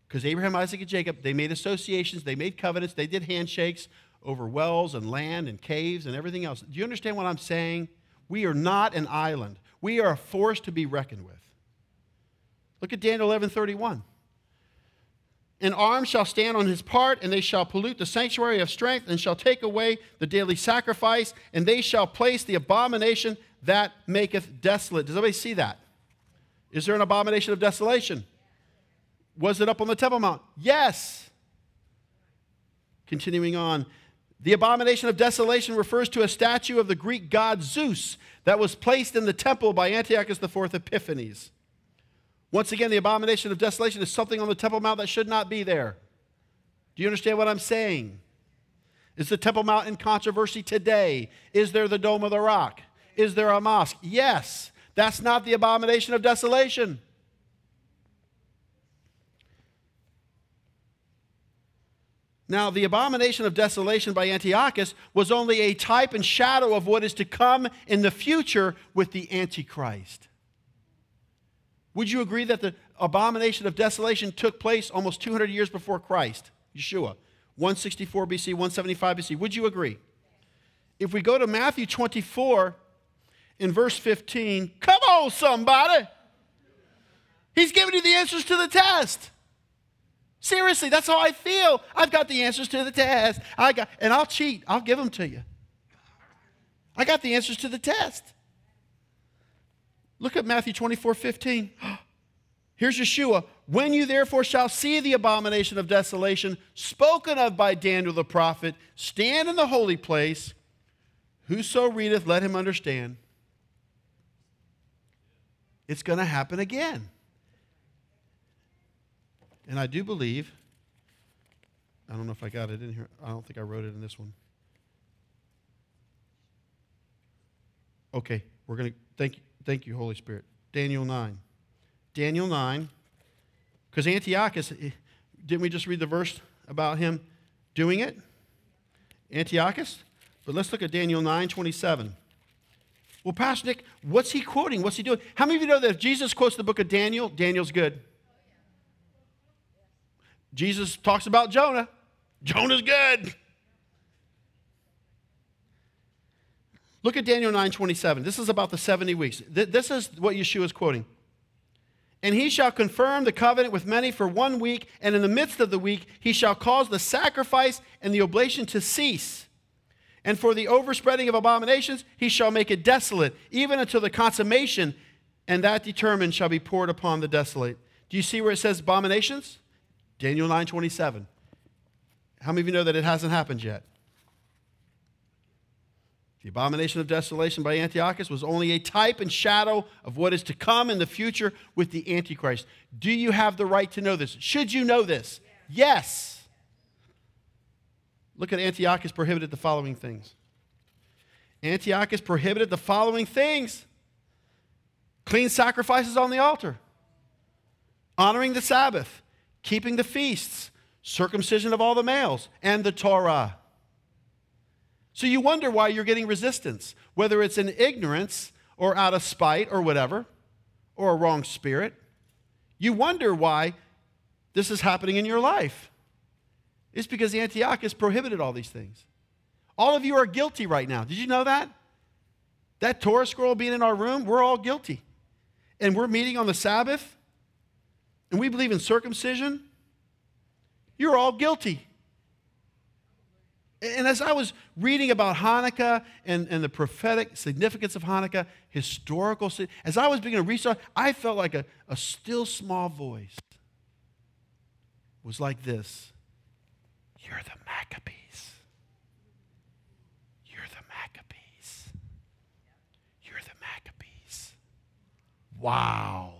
Because Abraham, Isaac, and Jacob, they made associations, they made covenants, they did handshakes over wells and land and caves and everything else. Do you understand what I'm saying? We are not an island. We are a force to be reckoned with. Look at Daniel 11 31. An arm shall stand on his part, and they shall pollute the sanctuary of strength, and shall take away the daily sacrifice, and they shall place the abomination that maketh desolate. Does anybody see that? Is there an abomination of desolation? Was it up on the Temple Mount? Yes. Continuing on, the abomination of desolation refers to a statue of the Greek god Zeus that was placed in the temple by Antiochus IV Epiphanes. Once again, the abomination of desolation is something on the Temple Mount that should not be there. Do you understand what I'm saying? Is the Temple Mount in controversy today? Is there the Dome of the Rock? Is there a mosque? Yes. That's not the abomination of desolation. Now, the abomination of desolation by Antiochus was only a type and shadow of what is to come in the future with the Antichrist. Would you agree that the abomination of desolation took place almost 200 years before Christ, Yeshua? 164 BC, 175 BC. Would you agree? If we go to Matthew 24 in verse 15, come on, somebody. He's giving you the answers to the test. Seriously, that's how I feel. I've got the answers to the test. I got, and I'll cheat. I'll give them to you. I got the answers to the test. Look at Matthew 24 15. Here's Yeshua. When you therefore shall see the abomination of desolation spoken of by Daniel the prophet, stand in the holy place. Whoso readeth, let him understand. It's going to happen again. And I do believe, I don't know if I got it in here. I don't think I wrote it in this one. Okay, we're going to thank you, thank you, Holy Spirit. Daniel 9. Daniel 9, because Antiochus, eh, didn't we just read the verse about him doing it? Antiochus? But let's look at Daniel 9 27. Well, Pastor Nick, what's he quoting? What's he doing? How many of you know that if Jesus quotes the book of Daniel, Daniel's good? Jesus talks about Jonah. Jonah's good. Look at Daniel 9:27. This is about the 70 weeks. This is what Yeshua is quoting. And he shall confirm the covenant with many for one week, and in the midst of the week he shall cause the sacrifice and the oblation to cease. And for the overspreading of abominations he shall make it desolate, even until the consummation, and that determined shall be poured upon the desolate. Do you see where it says abominations? Daniel 9:27. How many of you know that it hasn't happened yet? The abomination of desolation by Antiochus was only a type and shadow of what is to come in the future with the Antichrist. Do you have the right to know this? Should you know this? Yes. Look at Antiochus prohibited the following things. Antiochus prohibited the following things clean sacrifices on the altar, honoring the Sabbath, keeping the feasts, circumcision of all the males, and the Torah. So you wonder why you're getting resistance, whether it's in ignorance or out of spite or whatever, or a wrong spirit. You wonder why this is happening in your life. It's because Antiochus prohibited all these things. All of you are guilty right now. Did you know that? That Torah scroll being in our room, we're all guilty. And we're meeting on the Sabbath, and we believe in circumcision. You're all guilty. And as I was reading about Hanukkah and, and the prophetic significance of Hanukkah, historical, as I was beginning to research, I felt like a, a still small voice was like this You're the Maccabees. You're the Maccabees. You're the Maccabees. Wow.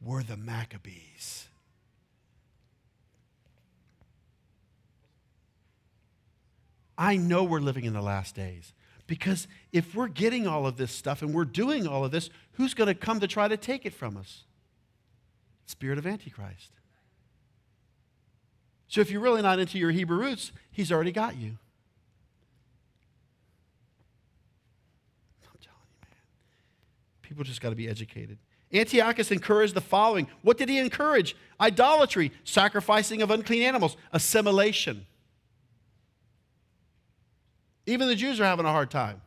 We're the Maccabees. I know we're living in the last days. Because if we're getting all of this stuff and we're doing all of this, who's going to come to try to take it from us? Spirit of Antichrist. So if you're really not into your Hebrew roots, he's already got you. I'm telling you, man. People just got to be educated. Antiochus encouraged the following. What did he encourage? Idolatry, sacrificing of unclean animals, assimilation. Even the Jews are having a hard time.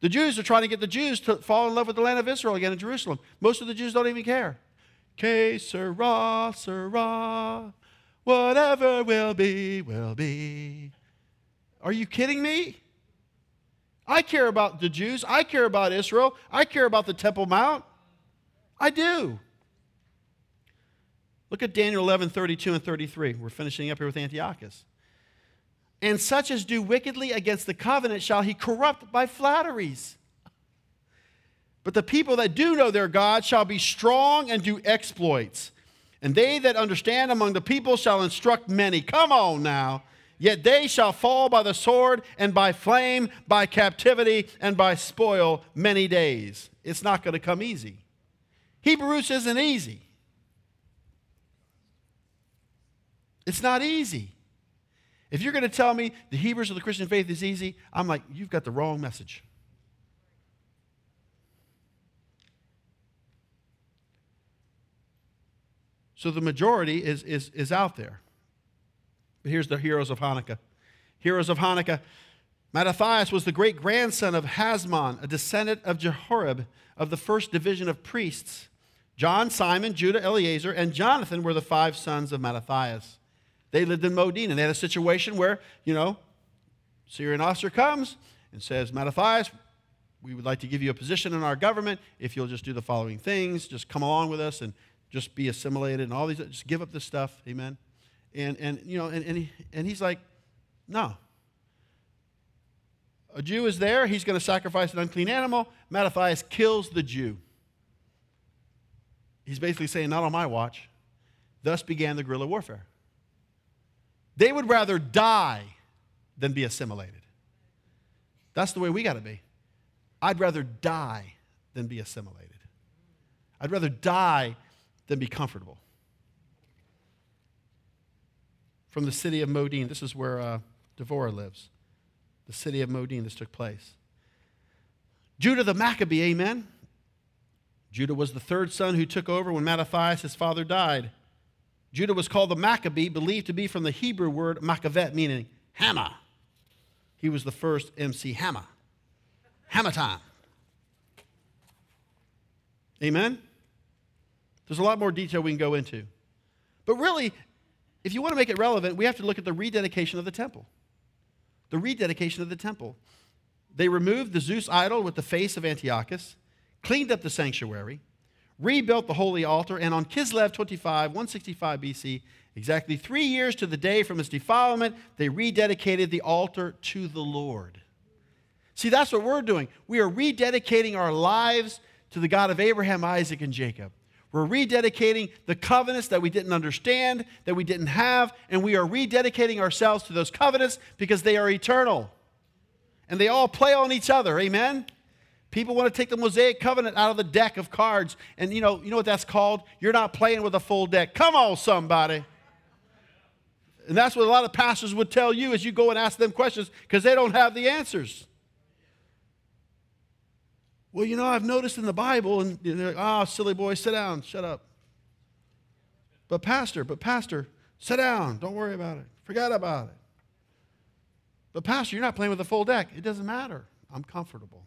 The Jews are trying to get the Jews to fall in love with the land of Israel again in Jerusalem. Most of the Jews don't even care. Que sera, sera, whatever will be, will be. Are you kidding me? I care about the Jews. I care about Israel. I care about the Temple Mount. I do. Look at Daniel 11, 32 and 33. We're finishing up here with Antiochus. And such as do wickedly against the covenant shall he corrupt by flatteries. But the people that do know their God shall be strong and do exploits. And they that understand among the people shall instruct many. Come on now. Yet they shall fall by the sword and by flame, by captivity and by spoil many days. It's not going to come easy. Hebrews isn't easy. It's not easy. If you're going to tell me the Hebrews of the Christian faith is easy, I'm like, you've got the wrong message. So the majority is, is, is out there. But here's the heroes of Hanukkah. Heroes of Hanukkah. Mattathias was the great grandson of Hasmon, a descendant of Jehoram of the first division of priests. John, Simon, Judah, Eleazar, and Jonathan were the five sons of Mattathias. They lived in Modin, and they had a situation where, you know, Syrian officer comes and says, Mattathias, we would like to give you a position in our government if you'll just do the following things. Just come along with us and just be assimilated and all these, just give up this stuff. Amen. And, and you know, and, and, he, and he's like, no. A Jew is there. He's going to sacrifice an unclean animal. Mattathias kills the Jew. He's basically saying, not on my watch. Thus began the guerrilla warfare. They would rather die than be assimilated. That's the way we got to be. I'd rather die than be assimilated. I'd rather die than be comfortable. From the city of Modin, this is where uh, Devorah lives. The city of Modin, this took place. Judah the Maccabee, amen. Judah was the third son who took over when Mattathias, his father, died. Judah was called the Maccabee, believed to be from the Hebrew word Maccavet, meaning hammer. He was the first MC Hammer. Hammer time. Amen? There's a lot more detail we can go into. But really, if you want to make it relevant, we have to look at the rededication of the temple. The rededication of the temple. They removed the Zeus idol with the face of Antiochus, cleaned up the sanctuary, rebuilt the holy altar, and on Kislev 25, 165 BC, exactly three years to the day from its defilement, they rededicated the altar to the Lord. See, that's what we're doing. We are rededicating our lives to the God of Abraham, Isaac, and Jacob. We're rededicating the covenants that we didn't understand, that we didn't have, and we are rededicating ourselves to those covenants because they are eternal. And they all play on each other. Amen? People want to take the Mosaic covenant out of the deck of cards. And you know, you know what that's called? You're not playing with a full deck. Come on, somebody. And that's what a lot of pastors would tell you as you go and ask them questions because they don't have the answers. Well, you know, I've noticed in the Bible, and they're like, oh, silly boy, sit down, shut up. But, Pastor, but, Pastor, sit down, don't worry about it, forget about it. But, Pastor, you're not playing with a full deck. It doesn't matter. I'm comfortable.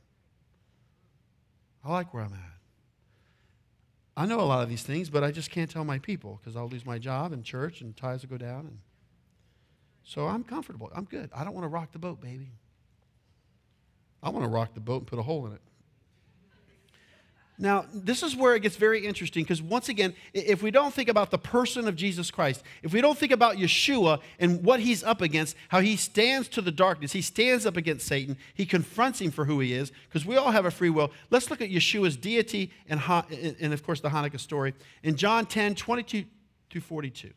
I like where I'm at. I know a lot of these things, but I just can't tell my people because I'll lose my job and church and ties will go down. And so I'm comfortable. I'm good. I don't want to rock the boat, baby. I want to rock the boat and put a hole in it. Now, this is where it gets very interesting because, once again, if we don't think about the person of Jesus Christ, if we don't think about Yeshua and what he's up against, how he stands to the darkness, he stands up against Satan, he confronts him for who he is, because we all have a free will. Let's look at Yeshua's deity and, and of course, the Hanukkah story in John 10 22 to 42.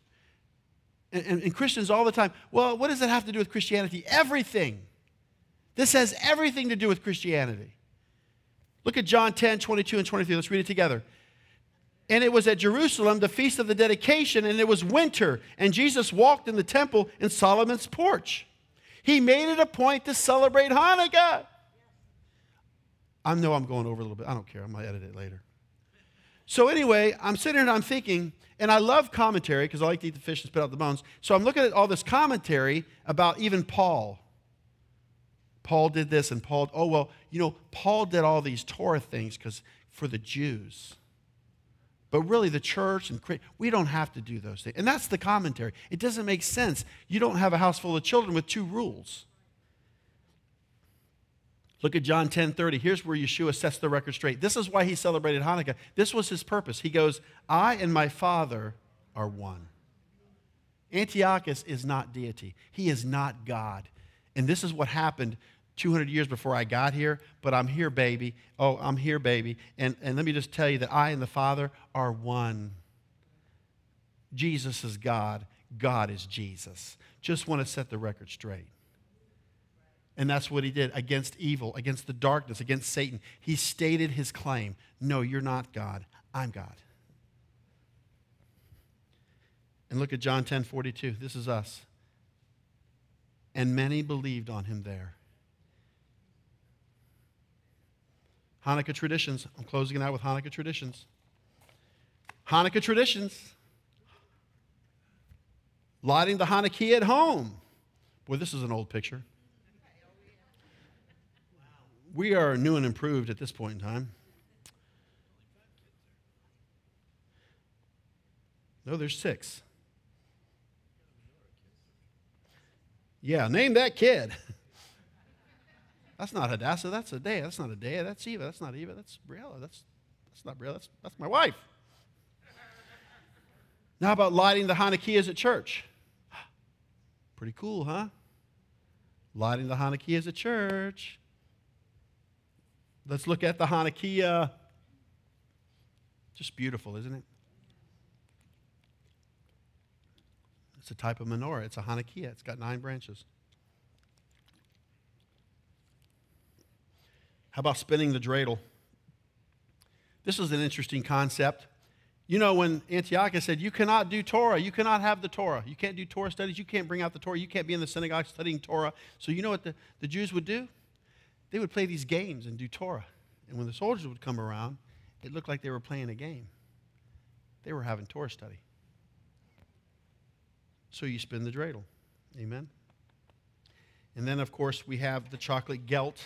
And, and, and Christians all the time, well, what does that have to do with Christianity? Everything. This has everything to do with Christianity. Look at John 10, 22 and 23. Let's read it together. And it was at Jerusalem, the feast of the dedication, and it was winter, and Jesus walked in the temple in Solomon's porch. He made it a point to celebrate Hanukkah. I know I'm going over a little bit. I don't care. I'm going to edit it later. So, anyway, I'm sitting and I'm thinking, and I love commentary because I like to eat the fish and spit out the bones. So, I'm looking at all this commentary about even Paul Paul did this and Paul, oh, well, you know, Paul did all these Torah things because for the Jews. But really, the church and we don't have to do those things. And that's the commentary. It doesn't make sense. You don't have a house full of children with two rules. Look at John 10 30. Here's where Yeshua sets the record straight. This is why he celebrated Hanukkah. This was his purpose. He goes, I and my Father are one. Antiochus is not deity, he is not God. And this is what happened 200 years before I got here, but I'm here, baby. Oh, I'm here, baby. And, and let me just tell you that I and the Father are one. Jesus is God, God is Jesus. Just want to set the record straight. And that's what he did against evil, against the darkness, against Satan. He stated his claim No, you're not God. I'm God. And look at John 10 42. This is us. And many believed on him there. Hanukkah traditions. I'm closing it out with Hanukkah traditions. Hanukkah traditions. Lighting the Hanukkiah at home. Boy, this is an old picture. We are new and improved at this point in time. No, there's six. Yeah, name that kid. That's not Hadassah. That's Adea. That's not Adea. That's Eva. That's not Eva. That's Briella. That's, that's not Briella. That's, that's my wife. Now, about lighting the Hanukkiahs at church? Pretty cool, huh? Lighting the Hanukkiahs at church. Let's look at the Hanukkiah. Just beautiful, isn't it? It's a type of menorah. It's a Hanukkiah. It's got nine branches. How about spinning the dreidel? This is an interesting concept. You know, when Antiochus said, You cannot do Torah, you cannot have the Torah, you can't do Torah studies, you can't bring out the Torah, you can't be in the synagogue studying Torah. So, you know what the, the Jews would do? They would play these games and do Torah. And when the soldiers would come around, it looked like they were playing a game. They were having Torah study. So you spin the dreidel. Amen. And then, of course, we have the chocolate gelt.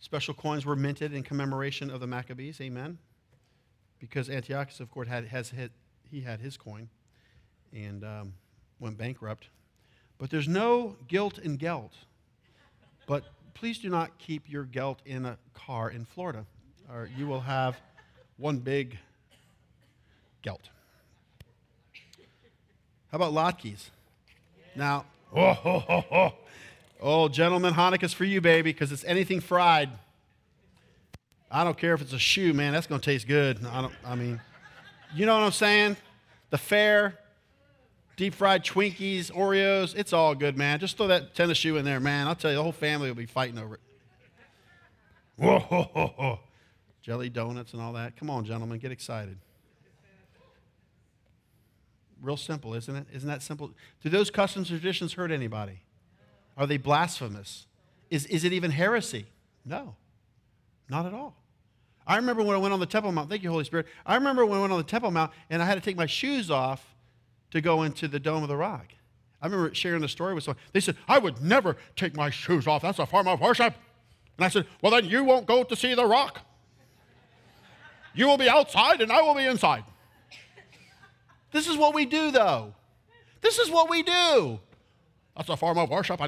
Special coins were minted in commemoration of the Maccabees. Amen because Antiochus, of course, had, has hit, he had his coin and um, went bankrupt. But there's no guilt in gelt. But please do not keep your gelt in a car in Florida, or you will have one big gelt. How about latkes? Now, oh, oh, oh. Oh, gentlemen, Hanukkah's for you, baby, because it's anything fried. I don't care if it's a shoe, man. That's going to taste good. I don't. I mean, you know what I'm saying? The fair, deep fried Twinkies, Oreos. It's all good, man. Just throw that tennis shoe in there, man. I'll tell you, the whole family will be fighting over it. Whoa, ho, ho, ho. jelly donuts and all that. Come on, gentlemen, get excited. Real simple, isn't it? Isn't that simple? Do those customs traditions hurt anybody? Are they blasphemous? Is, is it even heresy? No. Not at all. I remember when I went on the Temple Mount. Thank you, Holy Spirit. I remember when I went on the Temple Mount and I had to take my shoes off to go into the Dome of the Rock. I remember sharing the story with someone. They said, I would never take my shoes off. That's a form of worship. And I said, Well, then you won't go to see the rock. You will be outside and I will be inside. This is what we do, though. This is what we do. That's a form of worship.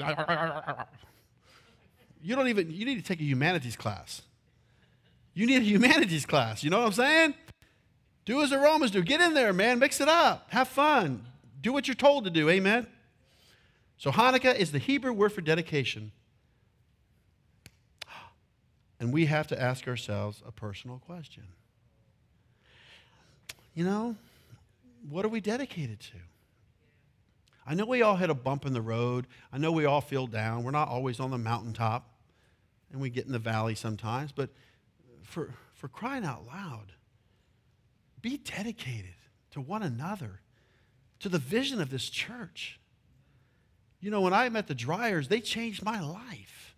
You don't even, you need to take a humanities class. You need a humanities class. You know what I'm saying? Do as the Romans do. Get in there, man. Mix it up. Have fun. Do what you're told to do. Amen. So Hanukkah is the Hebrew word for dedication. And we have to ask ourselves a personal question. You know, what are we dedicated to? I know we all hit a bump in the road. I know we all feel down. We're not always on the mountaintop, and we get in the valley sometimes, but for, for crying out loud, be dedicated to one another, to the vision of this church. You know, when I met the Dryers, they changed my life.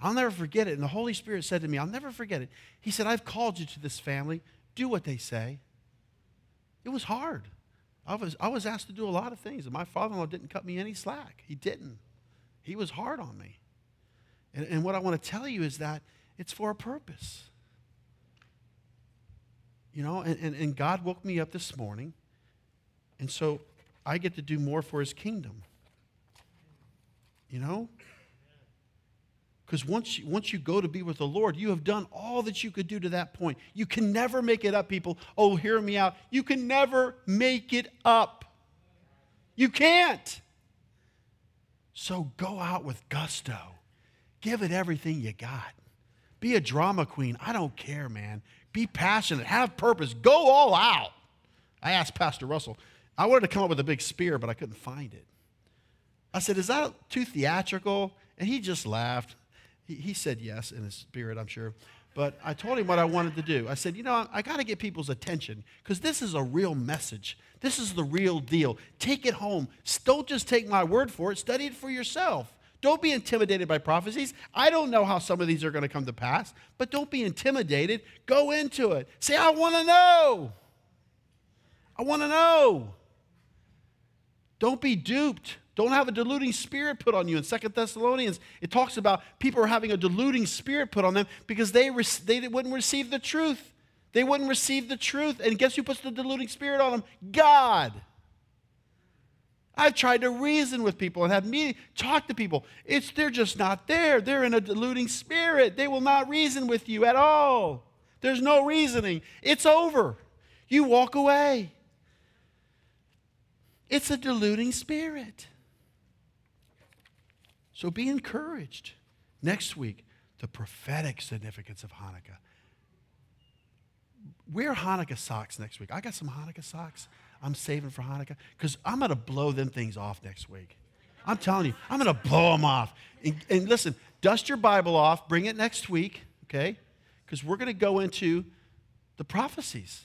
I'll never forget it. And the Holy Spirit said to me, I'll never forget it. He said, I've called you to this family. Do what they say. It was hard. I was, I was asked to do a lot of things, and my father in law didn't cut me any slack. He didn't. He was hard on me. And, and what I want to tell you is that it's for a purpose. You know, and, and, and God woke me up this morning, and so I get to do more for his kingdom. You know? Because once you, once you go to be with the Lord, you have done all that you could do to that point. You can never make it up, people. Oh, hear me out. You can never make it up. You can't. So go out with gusto. Give it everything you got. Be a drama queen. I don't care, man. Be passionate, have purpose, go all out. I asked Pastor Russell, I wanted to come up with a big spear, but I couldn't find it. I said, Is that too theatrical? And he just laughed. He, he said yes in his spirit, I'm sure. But I told him what I wanted to do. I said, You know, I, I got to get people's attention because this is a real message. This is the real deal. Take it home. Don't just take my word for it, study it for yourself. Don't be intimidated by prophecies. I don't know how some of these are going to come to pass, but don't be intimidated. Go into it. Say, I want to know. I want to know. Don't be duped. Don't have a deluding spirit put on you. In Second Thessalonians, it talks about people are having a deluding spirit put on them because they, they wouldn't receive the truth. They wouldn't receive the truth. And guess who puts the deluding spirit on them? God. I've tried to reason with people and have me talk to people. It's they're just not there. They're in a deluding spirit. They will not reason with you at all. There's no reasoning. It's over. You walk away. It's a deluding spirit. So be encouraged. Next week, the prophetic significance of Hanukkah. Wear Hanukkah socks next week. I got some Hanukkah socks. I'm saving for Hanukkah because I'm going to blow them things off next week. I'm telling you, I'm going to blow them off. And, and, listen, dust your Bible off, bring it next week, okay? Because we're going to go into the prophecies.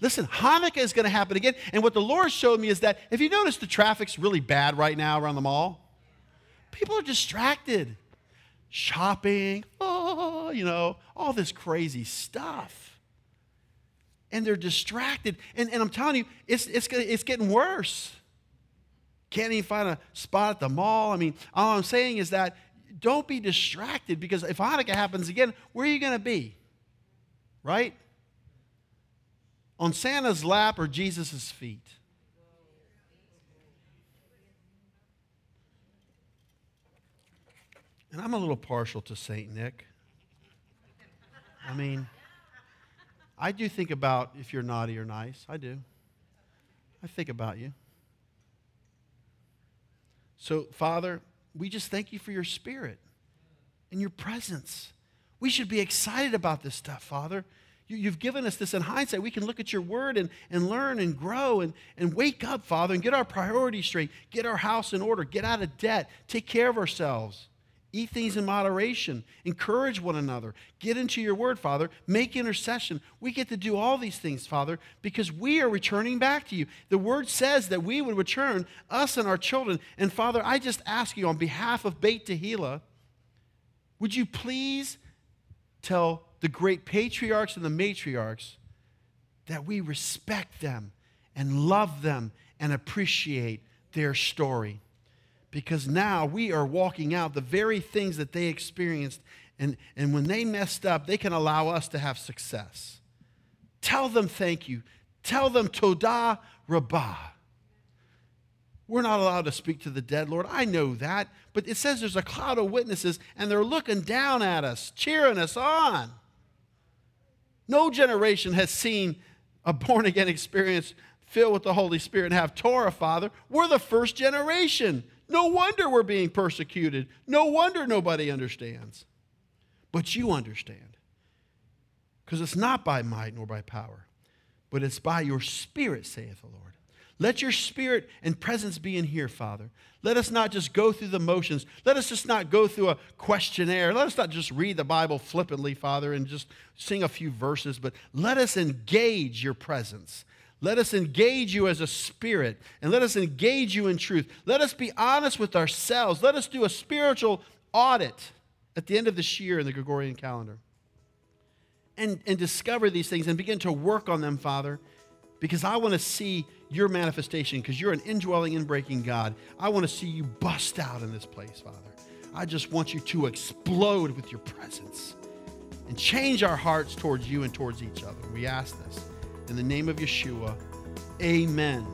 Listen, Hanukkah is going to happen again. And what the Lord showed me is that if you notice the traffic's really bad right now around the mall, people are distracted. Shopping, oh, you know, all this crazy stuff. And they're distracted. And, and I'm telling you, it's, it's, it's getting worse. Can't even find a spot at the mall. I mean, all I'm saying is that don't be distracted because if Hanukkah happens again, where are you going to be? Right? On Santa's lap or Jesus' feet? And I'm a little partial to St. Nick. I mean, I do think about if you're naughty or nice. I do. I think about you. So, Father, we just thank you for your spirit and your presence. We should be excited about this stuff, Father. You, have given us this in hindsight. We can look at your word and, and learn and grow and, and wake up, Father, and get our priorities straight, get our house in order, get out of debt, take care of ourselves. Eat things in moderation. Encourage one another. Get into your word, Father. Make intercession. We get to do all these things, Father, because we are returning back to you. The word says that we would return, us and our children. And Father, I just ask you on behalf of Beit Tehillah, would you please tell the great patriarchs and the matriarchs that we respect them and love them and appreciate their story? Because now we are walking out the very things that they experienced. And, and when they messed up, they can allow us to have success. Tell them thank you. Tell them Todah Rabbah. We're not allowed to speak to the dead, Lord. I know that. But it says there's a cloud of witnesses, and they're looking down at us, cheering us on. No generation has seen a born again experience filled with the Holy Spirit and have Torah, Father. We're the first generation. No wonder we're being persecuted. No wonder nobody understands. But you understand. Because it's not by might nor by power, but it's by your spirit, saith the Lord. Let your spirit and presence be in here, Father. Let us not just go through the motions. Let us just not go through a questionnaire. Let us not just read the Bible flippantly, Father, and just sing a few verses, but let us engage your presence. Let us engage you as a spirit and let us engage you in truth. Let us be honest with ourselves. Let us do a spiritual audit at the end of this year in the Gregorian calendar and, and discover these things and begin to work on them, Father, because I want to see your manifestation because you're an indwelling, inbreaking God. I want to see you bust out in this place, Father. I just want you to explode with your presence and change our hearts towards you and towards each other. We ask this in the name of Yeshua, amen.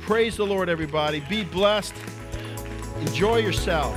Praise the Lord, everybody. Be blessed. Enjoy yourself.